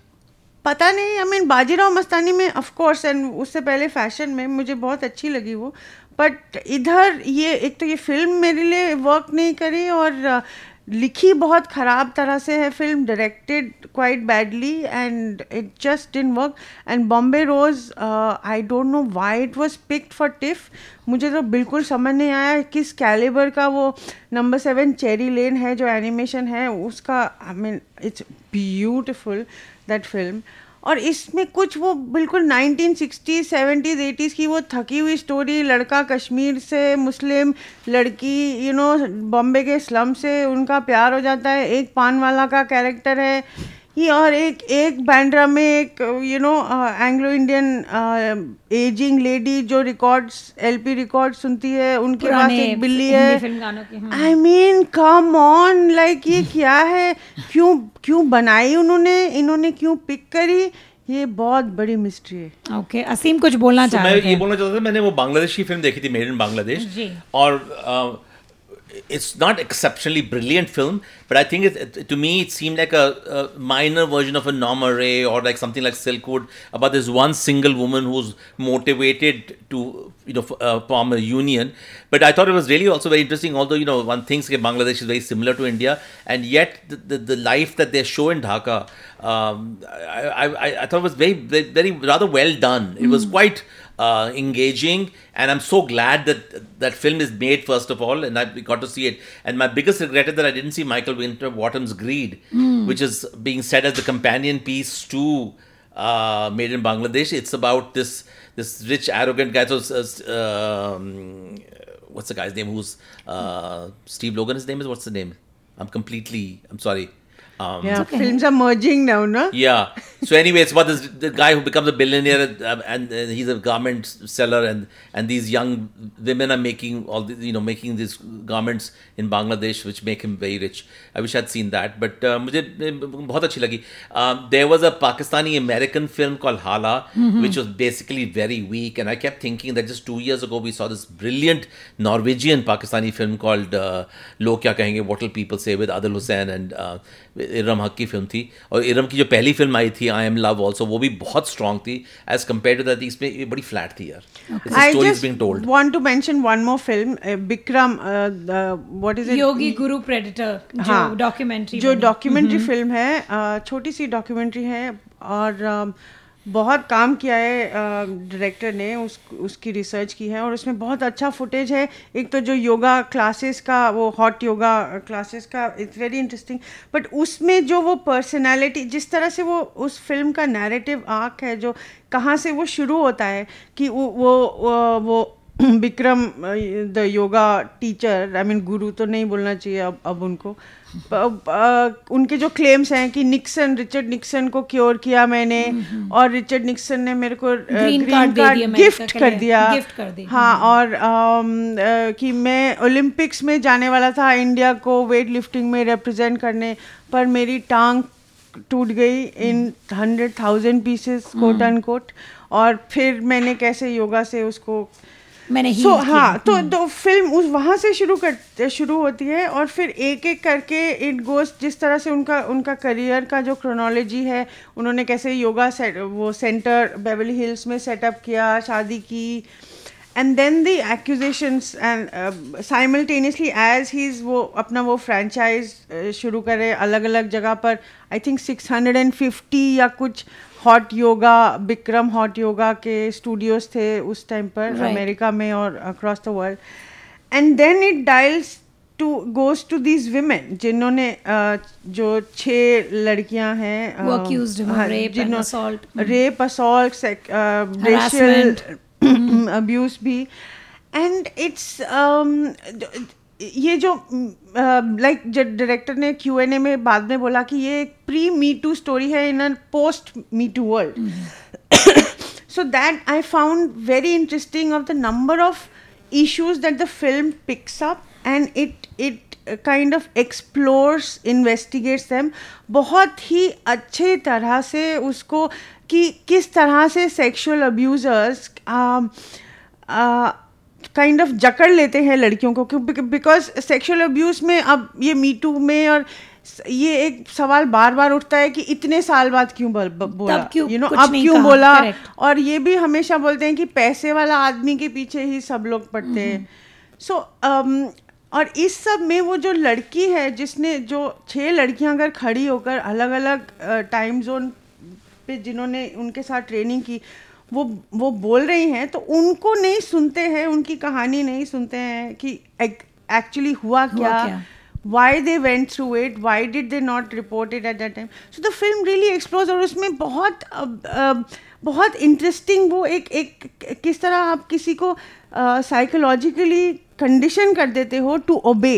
पता नहीं आई मीन बाजीराव मस्तानी में ऑफ़ कोर्स एंड उससे पहले फ़ैशन में मुझे बहुत अच्छी लगी वो। बट इधर ये एक तो ये फ़िल्म मेरे लिए वर्क नहीं करी और uh, लिखी बहुत ख़राब तरह से है film directed quite badly and it just didn't work and Bombay Rose I don't know why it was picked for TIFF मुझे तो बिल्कुल समझ नहीं आया किस कैलिबर का वो नंबर सेवन चेरी लेन है जो एनिमेशन है उसका I mean it's beautiful that film और इसमें कुछ वो बिल्कुल 1960s 70s 80s की वो थकी हुई स्टोरी लड़का कश्मीर से मुस्लिम, लड़की यू नो बॉम्बे के स्लम से उनका प्यार हो जाता है, एक पान वाला का कैरेक्टर है ये और एक एक बैंड्रा में एक you know Anglo Indian ageing lady जो रिकॉर्ड्स एलपी रिकॉर्ड सुनती है उनके पास एक बिल्ली है। फ़िल्म गानों की, हाँ। I mean come on like ये क्या है? क्यों क्यों बनाई उन्होंने? इन्होंने क्यों पिक करी? ये बहुत बड़ी मिस्ट्री है। ओके okay, असीम कुछ बोलना तो चाह मैं ये बोलना चाहता था मैंने वो बांग्लादेश की फ़िल्म देखी थी मेड इन बांग्लादेश। और it's not exceptionally brilliant film, but I think it, it- to me it seemed like a, a minor version of a Norma Ray or like something like Silkwood about this one single woman who's motivated to you know f- uh, form a union. But I thought it was really also very interesting. Although you know one thinks that Bangladesh is very similar to India, and yet the, the, the life that they show in Dhaka, um, I, I, I- thought was very, very very rather well done. It was quite uh, engaging, and I'm so glad that that film is made first of all, and I got to see it. And my biggest regret is that I didn't see Michael Winterbottom's Greed, which is being said as the companion piece to uh, Made in Bangladesh. It's about this this rich, arrogant guy. So, uh, um, what's the guy's name? Who's uh, Steve Logan? His name is what's the name? I'm completely. I'm sorry. Um, Yeah, films are merging now, no? yeah. So anyway, it's about this the guy who becomes a billionaire, uh, and, and he's a garment seller, and and these young women are making all the, you know making these garments in Bangladesh, which make him very rich. I wish I'd seen that, but uh, मुझे बहुत अच्छी लगी. Um, there was a Pakistani American film called Hala, which was basically very weak, and I kept thinking that just two years ago we saw this brilliant Norwegian Pakistani film called uh, लोग क्या कहेंगे What Will People Say with Adil Hussain and uh, Iram हक की फ़िल्म थी और इरम की जो पहली फ़िल्म आई थी आई एम लव ऑल्सो वो भी बहुत स्ट्रांग थी एज कंपेयर टू दैट इसमें बड़ी फ्लैट थी यार। More film, uh, Bikram. Uh, the, what is it? Yogi Guru predator जो हाँ, डॉक्यूमेंट्री जो डॉक्यूमेंट्री फ़िल्म है छोटी सी डॉक्यूमेंट्री है और अ, बहुत काम किया है डायरेक्टर ने उस उसकी रिसर्च की है और उसमें बहुत अच्छा फुटेज है। एक तो जो योगा क्लासेस का वो हॉट योगा क्लासेस का इट्स वेरी इंटरेस्टिंग बट उसमें जो वो पर्सनालिटी जिस तरह से वो उस फ़िल्म का नैरेटिव आर्क है जो कहाँ से वो शुरू होता है कि वो वो वो, वो Vikram the yoga teacher I mean guru तो नहीं बोलना चाहिए अब अब उनको। उनके जो क्लेम्स हैं कि निक्सन रिचर्ड निक्सन को क्योर किया मैंने और रिचर्ड निक्सन ने मेरे को ग्रीन कार्ड गिफ्ट कर दिया। हाँ और कि मैं ओलंपिक्स में जाने वाला था इंडिया को वेट लिफ्टिंग में रिप्रेजेंट करने पर मेरी टांग टूट गई in hundred thousand pieces quote and quote और फिर मैंने कैसे योगा से उसको मैंने सो heal किया। हाँ तो तो फ़िल्म उस वहाँ से शुरू कर शुरू होती है और फिर एक एक करके इट गोस जिस तरह से उनका उनका करियर का जो क्रोनोलॉजी है उन्होंने कैसे योगा सेट वो सेंटर बेवली हिल्स में सेटअप किया शादी की and then the accusations and simultaneously as he is वो अपना वो फ्रेंचाइज शुरू करे अलग अलग जगह पर आई थिंक 650 या कुछ हॉट योगा बिक्रम हॉट योगा के स्टूडियोज थे उस टाइम पर Right. अमेरिका में और across the world and then it dials to goes to these women जिन्होंने जो छह लड़कियाँ हैं Who accused him of rape and assault. Rape assault. Racial abuse भी एंड इट्स ये जो लाइक जब डायरेक्टर ने क्यू एन ए में बाद में बोला कि ये एक प्री मी टू स्टोरी है in a post me too world so that I found very interesting of the number of issues that the film picks up and it it kind of explores investigates them बहुत ही अच्छे तरह से उसको कि किस तरह से sexual abusers um, kind of जकड़ लेते हैं लड़कियों को बिकॉज़ सेक्सुअल अब्यूज में अब ये मीटू में और ये एक सवाल बार बार उठता है कि इतने साल बाद क्यों बोल, यू नो कुछ अब क्यों बोला? Correct. और ये भी हमेशा बोलते हैं कि पैसे वाला आदमी के पीछे ही सब लोग पड़ते हैं। सो और इस सब में वो जो लड़की है जिसने जो छह लड़कियाँ अगर खड़ी होकर अलग अलग टाइम जोन पे जिन्होंने उनके साथ ट्रेनिंग की वो वो बोल रही हैं तो उनको नहीं सुनते हैं उनकी कहानी नहीं सुनते हैं कि एक्चुअली हुआ क्या क्या? why they went through it why did they not report it at that time? So the film really explores और उसमें बहुत बहुत इंटरेस्टिंग वो एक एक किस तरह आप किसी को साइकोलॉजिकली कंडीशन कर देते हो to obey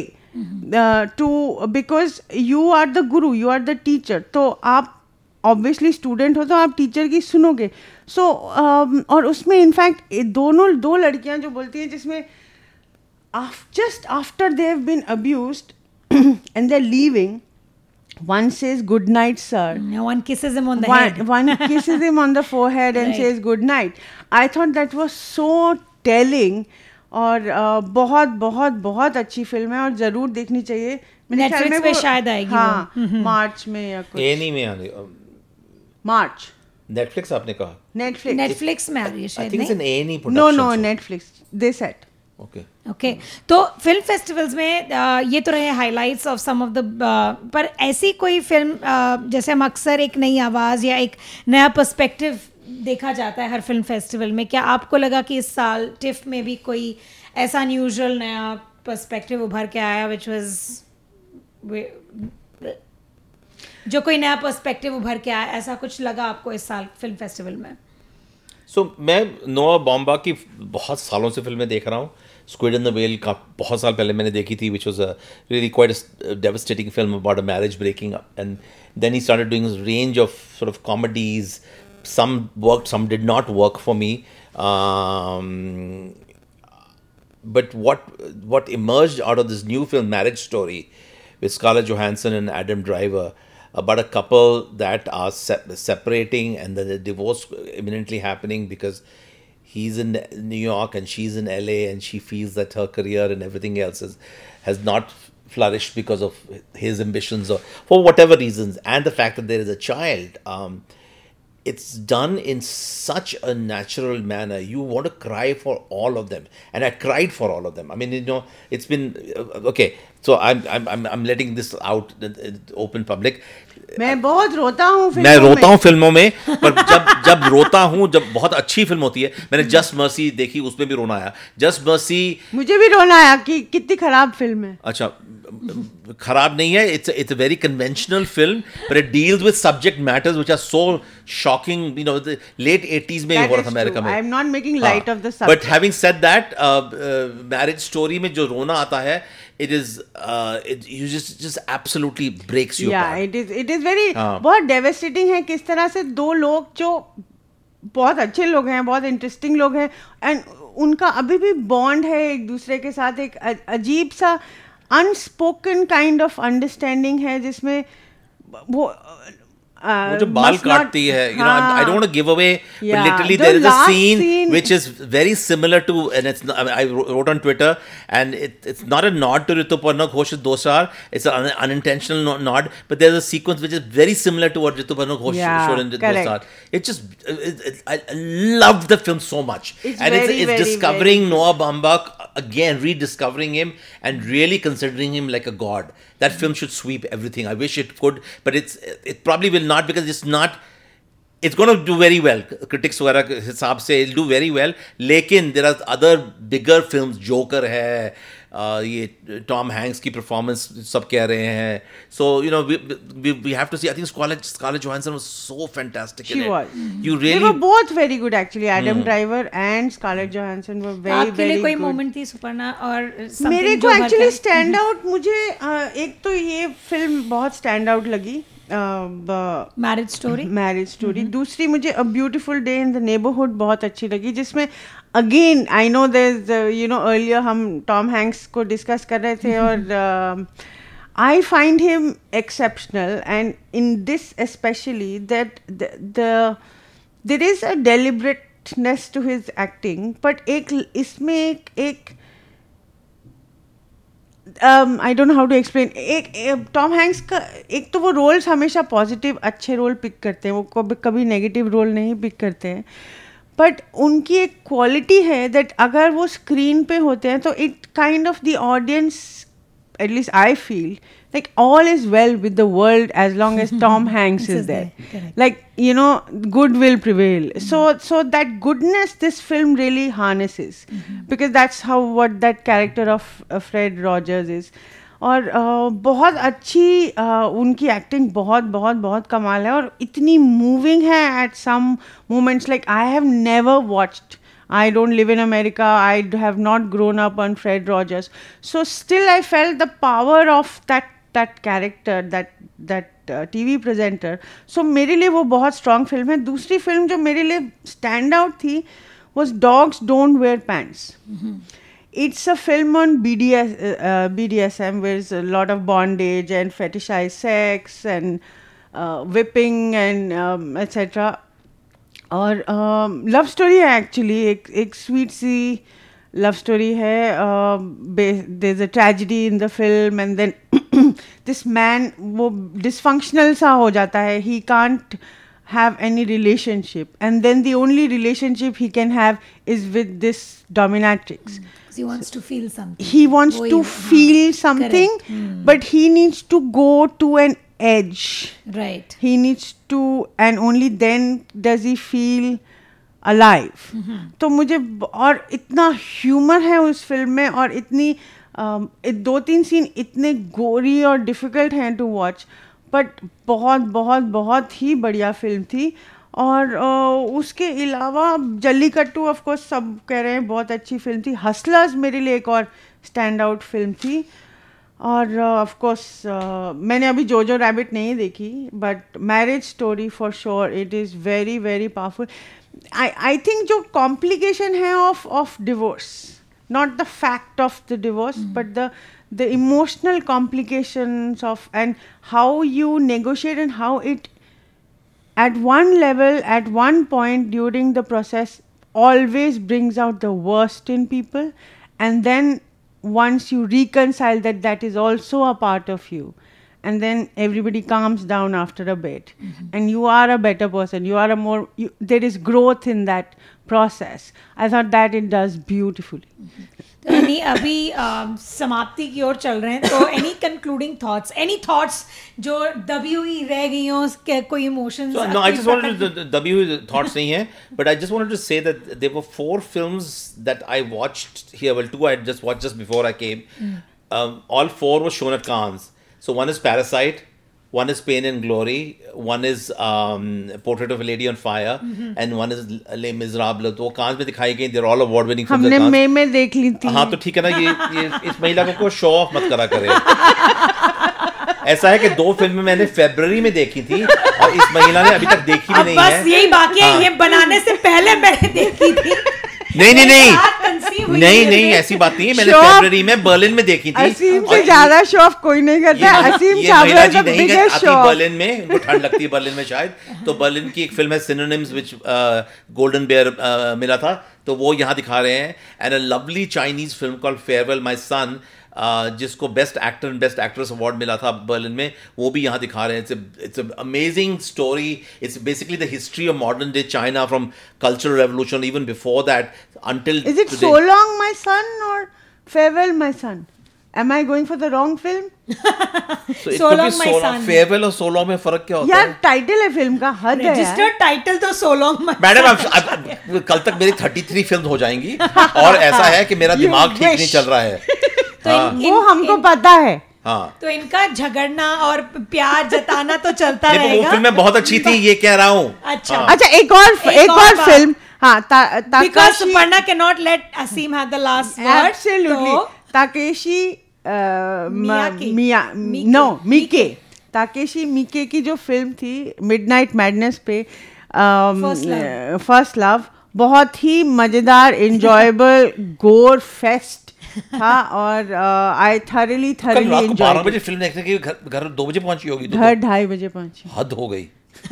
to because you are the guru you are the teacher तो आप ऑब्वियसली स्टूडेंट हो तो आप टीचर की सुनोगे सो so, um, और उसमें इनफैक्ट दोनों दो लड़कियाँ जो बोलती हैं जिसमें just after they have been abuse and their leaving One says good night, sir. No, one kisses him on the one, head. one [laughs] kisses him on the forehead and right. says good night. I thought और uh, बहुत बहुत बहुत अच्छी फ़िल्म है और ज़रूर देखनी चाहिए मेरे में शायद आएगी हाँ, हम्म, हम्म। मार्च में या कुछ में मार्च। नेटफ्लिक्स आपने कहा। नेटफ्लिक्स नेटफ्लिक्स में आ रही है आई थिंक इट्स नहीं? एन ए नहीं no no Netflix they said okay okay तो फ़िल्म फेस्टिवल्स में अ, ये तो रहे highlights of some of the पर ऐसी कोई फ़िल्म अ, जैसे हम अक्सर एक नई आवाज़ या एक नया पर्सपेक्टिव देखा जाता है हर फ़िल्म फेस्टिवल में क्या आपको लगा कि इस साल टिफ में भी कोई ऐसा अनयूजुअल नया पर्सपेक्टिव उभर के आया विच वाज जो कोई नया पर्सपेक्टिव उभर के आया ऐसा कुछ लगा आपको इस साल फ़िल्म फेस्टिवल में? सो so, मैं नोआ बॉम्बा की बहुत सालों से फ़िल्में देख रहा हूँ। स्क्विड इन द वेल का बहुत साल पहले मैंने देखी थी which was a really quite devastating film about a marriage breaking up and then he started doing range of sort of comedies. Some work did not work for me. Um, but what what emerged out of this new film marriage story with scarlett johansson and adam driver about a couple that are sep- separating and then the divorce imminently happening because he's in new york and she's in la and she feels that her career and everything else is, has not flourished because of his ambitions or for whatever reasons. And the fact that there is a child um, it's done in such a natural manner. You want to cry for all of them, and I cried for all of them. I mean, you know, it's been uh, okay. So I'm I'm I'm, letting this out open public. मैं बहुत रोता हूँ मैं रोता हूँ फ़िल्मों में पर जब जब रोता हूँ जब बहुत अच्छी फ़िल्म होती है मैंने जस्ट मर्सी देखी उसमें भी रोना आया जस्ट मर्सी मुझे भी रोना आया कि कितनी खराब फ़िल्म है अच्छा खराब नहीं है it's it's very conventional film but it deals with subject matters which are so shocking you know late 80s में ही हो रहा था अमेरिका में। I am not making light of the but having said that Marriage Story में जो रोना आता है it is you just just absolutely breaks you या it is it is very हाँ। बहुत डेवेस्टेटिंग है किस तरह से दो लोग जो बहुत अच्छे लोग हैं बहुत इंटरेस्टिंग लोग हैं एंड उनका अभी भी बॉन्ड है एक दूसरे के साथ एक अजीब सा अनस्पोकन काइंड ऑफ़ अंडरस्टैंडिंग है जिसमें वो uh, वो जो बाल काटती है you know I, I don't want to give away but Yeah, literally the there is a last scene, scene- which is very similar to and it's not, I, mean, I wrote wrote on Twitter and it, it's not a nod to Rituparna Ghosh Dosar it's an un- unintentional no- nod but there's a sequence which is very similar to what Rituparna Ghosh Yeah, showed in correct. Dosar it just it, it, I loved the film so much It's and very, it's, it's very, discovering Noah Baumbach again rediscovering him and really considering him like a god that film should sweep everything i wish it could but it's it probably will not because it's not it's going to do very well critics वगैरह के हिसाब से it'll do very well लेकिन there are other bigger films Joker है uh, ये टॉम हैंक्स की परफॉर्मेंस सब कह रहे हैं so you know we we have to see I think Scarlett Scarlett Johansson was so fantastic She was. You They really were both very good actually. Hmm. Adam Driver and Scarlett Johansson were very आपके लिए कोई मोमेंट थी सुपर्णा और मेरे को एक्चुअली स्टैंड आउट मुझे एक तो ये फ़िल्म बहुत स्टैंड आउट लगी मैरिज स्टोरी मैरिज स्टोरी दूसरी मुझे a beautiful day in the neighbourhood बहुत अच्छी लगी जिसमें again I know there you know earlier हम टॉम हैंक्स को डिस्कस कर रहे थे और I find him exceptional and in this specially that the there is a deliberateness to his acting but एक इसमें एक एक I don't how to explain एक टॉम हैंक्स का एक तो वो रोल्स हमेशा पॉजिटिव अच्छे रोल पिक करते हैं वो कभी कभी नेगेटिव रोल नहीं पिक करते हैं. बट उनकी एक क्वालिटी है दैट अगर वो स्क्रीन पे होते हैं तो it kind of the audience at least I feel like all is well with the world as long as Tom Hanks is there like you know good will prevail so so that goodness this film really harness is because that's how what that character of Fred Rogers is और बहुत अच्छी उनकी एक्टिंग बहुत बहुत बहुत कमाल है और इतनी मूविंग है at some moments like I have never watched I don't live in America I have not grown up on Fred Rogers so still I felt the power of that that character that that TV presenter so मेरे लिए वो बहुत स्ट्रॉन्ग फ़िल्म है। दूसरी फ़िल्म जो मेरे लिए स्टैंड आउट थी was dogs don't wear pants It's a film on BDS, uh, uh, BDSM, where there's a lot of bondage and fetishized sex and uh, whipping and um, etc. और लव स्टोरी है एक्चुअली एक एक स्वीट सी लव स्टोरी है there is a tragedy in the film and then this man वो डिसफंक्शनल सा हो जाता है he can't have any relationship and then the only relationship he can have is with this dominatrix he wants to feel something he wants वही, to हाँ, feel something correct. Hmm. but he needs to go to an edge right he needs to and only then does he feel alive तो मुझे और इतना ह्यूमर है उस फ़िल्म में और इतनी दो तीन सीन इतने गोरी और डिफ़िकल्ट हैं टू वॉच बट बहुत बहुत बहुत ही बढ़िया फ़िल्म थी और उसके अलावा जल्लीकट्टू ऑफ़ कोर्स सब कह रहे हैं बहुत अच्छी फ़िल्म थी। हसलर्स मेरे लिए एक और स्टैंड आउट फ़िल्म थी। और ऑफ़ कोर्स मैंने अभी जोजो रैबिट नहीं देखी but Marriage Story for sure it is very very powerful I I think जो कॉम्प्लिकेशन है of of divorce not the fact of the divorce but the the emotional complications of and how you negotiate and how it at one level at one point during the process always brings out the worst in people. And then once you reconcile that that is also a part of you and then everybody calms down after a bit and you are a better person you are a more you, there is growth in that process i thought that it does beautifully तो एनी अभी अम, समाप्ति की ओर चल रहे हैं तो any concluding thoughts any thoughts जो दबी हुई रह गई हो उसके कोई emotions So, no, I just wanted to, the, the W thoughts nahi hai, but I just wanted to say that there were four films that I watched here. Well, two I had just watched just before I came. Um, all four So one is Parasite, one is Pain and Glory, one is um, Portrait of a Lady on Fire, mm-hmm. and one is Les Miserables. तो वो Cannes में दिखाई गई. They're all award winning films. हमने. मई में देख ली थी हाँ तो ठीक है ना ये, ये इस महिला को कोई शो ऑफ़ मत करा करे ऐसा है कि दो फ़िल्में मैंने फेब्रवरी में देखी थी और इस महिला ने अभी तक देखी भी नहीं बस है यही बाकी है हाँ। ये बनाने से पहले मैंने देखी थी नहीं नहीं नहीं। नहीं नहीं ऐसी बात नहीं है। मैंने फेब्रवरी में बर्लिन में देखी थी। असीम से ज़्यादा शो ऑफ़ कोई नहीं करता। Aseem Chawla is the biggest show Berlin में वो ठंड लगती है बर्लिन में शायद। तो बर्लिन की एक फ़िल्म है सिनोनिम्स विच गोल्डन बेयर मिला था। तो वो यहाँ दिखा रहे हैं। And a lovely Chinese film called farewell my son जिसको best actor and best actress award मिला था बर्लिन में वो भी यहाँ दिखा रहे हैं। It's it's amazing story it's basically the history of modern day China from cultural revolution even before that until is it so long my son और farewell my son am I going for the wrong film So it So could be Long My long. Son. Farewell और so long में फ़र्क क्या होता यार है? टाइटल है फ़िल्म का हद है यार। रजिस्टर्ड टाइटल तो सो लॉन्ग मैडम अब- अब- अब कल तक मेरी 33 फ़िल्म हो जाएँगी। [laughs] और ऐसा है कि मेरा दिमाग ठीक नहीं चल रहा है। तो हाँ। इन- वो हमको इन- पता है। हाँ। तो इनका झगड़ना और प्यार जताना तो चलता नहीं, वो रहेगा। फ़िल्में बहुत अच्छी थी ये कह रहा हूँ। अच्छा। अच्छा एक और एक एक और और फ़िल्म हाँ ता, because Takashi Suparna can not let Asim have the last word absolutely Takeshi Miya no Miike. Takeshi Miike की जो फ़िल्म थी मिडनाइट मैडनेस पे फ़र्स्ट लव बहुत ही मज़ेदार इंजॉयबल गोर फेस्ट था और आई थरली थरली बारह बजे फ़िल्म देखने के घर घर दो बजे पहुँची होगी तो घर ढाई बजे पहुँची। हद हो गई। [laughs]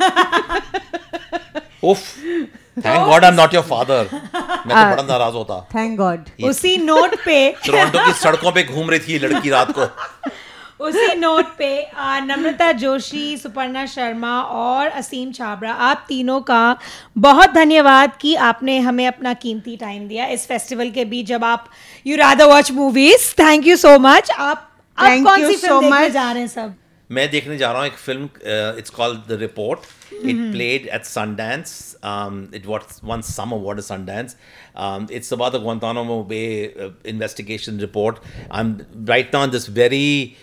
उफ thank god I am not your father मैं तो बड़ा नाराज़ होता। थैंक गॉड उसी नोट पे [laughs] टोरंटो की सड़कों पे घूम रही थी लड़की रात को। [laughs] उसी नोट पे नम्रता जोशी सुपर्णा शर्मा और असीम छाबरा आप तीनों का बहुत धन्यवाद कि आपने हमें अपना कीमती टाइम दिया इस फेस्टिवल के बीच जब आप you rather watch movies thank you so much आप आप कौन सी फ़िल्म देखने much. जा रहे हैं सब? मैं देखने जा रहा हूँ एक film it's called the report it played at Sundance it what won some award Sundance it's about the Guantanamo Bay uh, investigation report. I'm right now in this very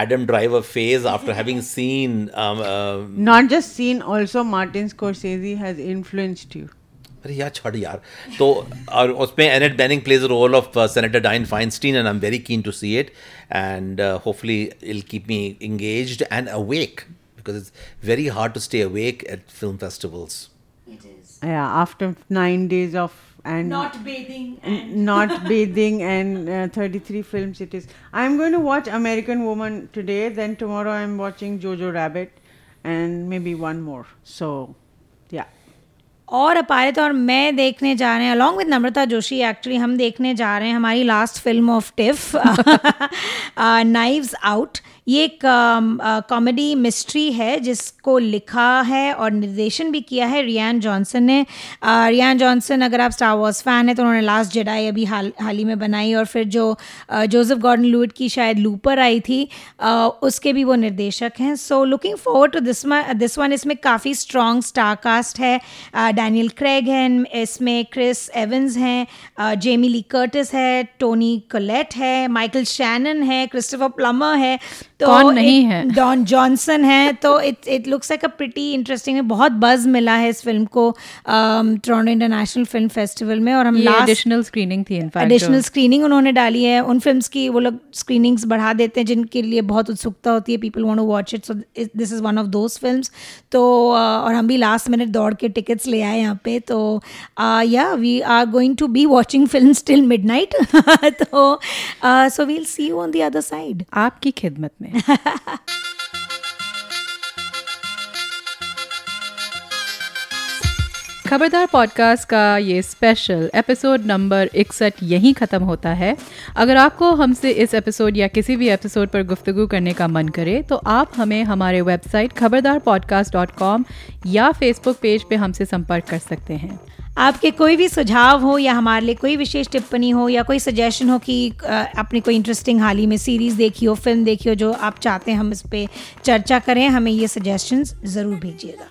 Adam Driver phase after having seen um, uh, Not just seen, also Martin Scorsese has influenced you. अरे यार छोड़ यार तो और उसमें Annette Bening plays a role of senator Dianne Feinstein and I am very keen to see it and hopefully it'll keep me engaged and awake because it's very hard to stay awake at film festivals. Yeah, after nine days of and not bathing n- not bathing and uh, 33 films it is. I'm going to watch American Woman today. Then tomorrow I'm watching Jojo Rabbit, and maybe one more. So, yeah. और अपारित और मैं देखने जा रहे हैं along with Namrata Joshi actually हम देखने जा रहे हैं हमारी last film of TIFF Knives Out ये एक कॉमेडी मिस्ट्री है जिसको लिखा है और निर्देशन भी किया है रियान जॉनसन ने। अ, रियान जॉनसन अगर आप स्टार वॉर्स फ़ैन हैं तो उन्होंने लास्ट जेडाई अभी हाल हाल ही में बनाई और फिर जो जोसेफ गॉर्डन लूइट की शायद लूपर आई थी अ, उसके भी वो निर्देशक हैं। So looking forward to this this one इसमें काफ़ी स्ट्रॉन्ग स्टार कास्ट है। डैनियल क्रेग है इसमें क्रिस एवंस हैं जेमी ली कर्टिस है टोनी कोलेट है माइकल शैनन है क्रिस्टोफर प्लमर है। तो कौन नहीं है? डॉन जॉनसन है तो it it looks like a pretty interesting बहुत बज मिला है इस फ़िल्म को टोरंटो इंटरनेशनल फ़िल्म फेस्टिवल में और हम लास्ट एडिशनल स्क्रीनिंग थी एडिशनल स्क्रीनिंग उन्होंने डाली है। उन फिल्म्स की वो लोग स्क्रीनिंग्स बढ़ा देते हैं जिनके लिए बहुत उत्सुकता होती है people want to watch it so this is one of those films तो uh, और हम भी लास्ट मिनट दौड़ के टिकट्स ले आए यहाँ पे तो या we are going to be watching film till midnight तो so we'll see you on the other side आपकी खिदमत में। [laughs] खबरदार पॉडकास्ट का ये स्पेशल एपिसोड नंबर इकसठ यहीं ख़त्म होता है। अगर आपको हमसे इस एपिसोड या किसी भी एपिसोड पर गुफ्तु करने का मन करे तो आप हमें हमारे website Khabardar podcast dot com या फेसबुक पेज पे हमसे संपर्क कर सकते हैं। आपके कोई भी सुझाव हो या हमारे लिए कोई विशेष टिप्पणी हो या कोई सजेशन हो कि आपने कोई इंटरेस्टिंग हाल ही में सीरीज़ देखी हो फ़िल्म देखी हो, जो आप चाहते हैं हम इस पर चर्चा करें, हमें ये सजेशन ज़रूर भेजिएगा।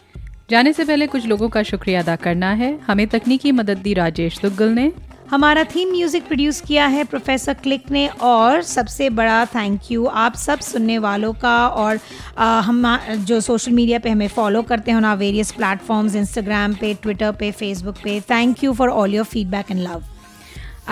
जाने से पहले कुछ लोगों का शुक्रिया अदा करना है। हमें तकनीकी मदद दी राजेश दुग्गल ने। हमारा थीम म्यूज़िक प्रोड्यूस किया है प्रोफेसर क्लिक ने और सबसे बड़ा थैंक यू आप सब सुनने वालों का और अ, हम जो सोशल मीडिया पे हमें फॉलो करते हैं ऑन वेरियस प्लेटफॉर्म्स इंस्टाग्राम पे ट्विटर पे फेसबुक पे thank you for all your feedback and love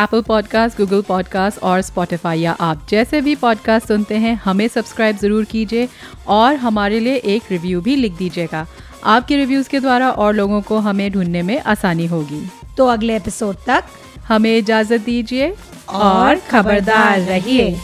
Apple podcast Google podcast और स्पॉटिफाई या आप जैसे भी पॉडकास्ट सुनते हैं हमें सब्सक्राइब ज़रूर कीजिए और हमारे लिए एक रिव्यू भी लिख दीजिएगा। आपके रिव्यूज़ के द्वारा और लोगों को हमें ढूँढने में आसानी होगी। तो अगले एपिसोड तक हमें इजाज़त दीजिए और खबरदार रहिए।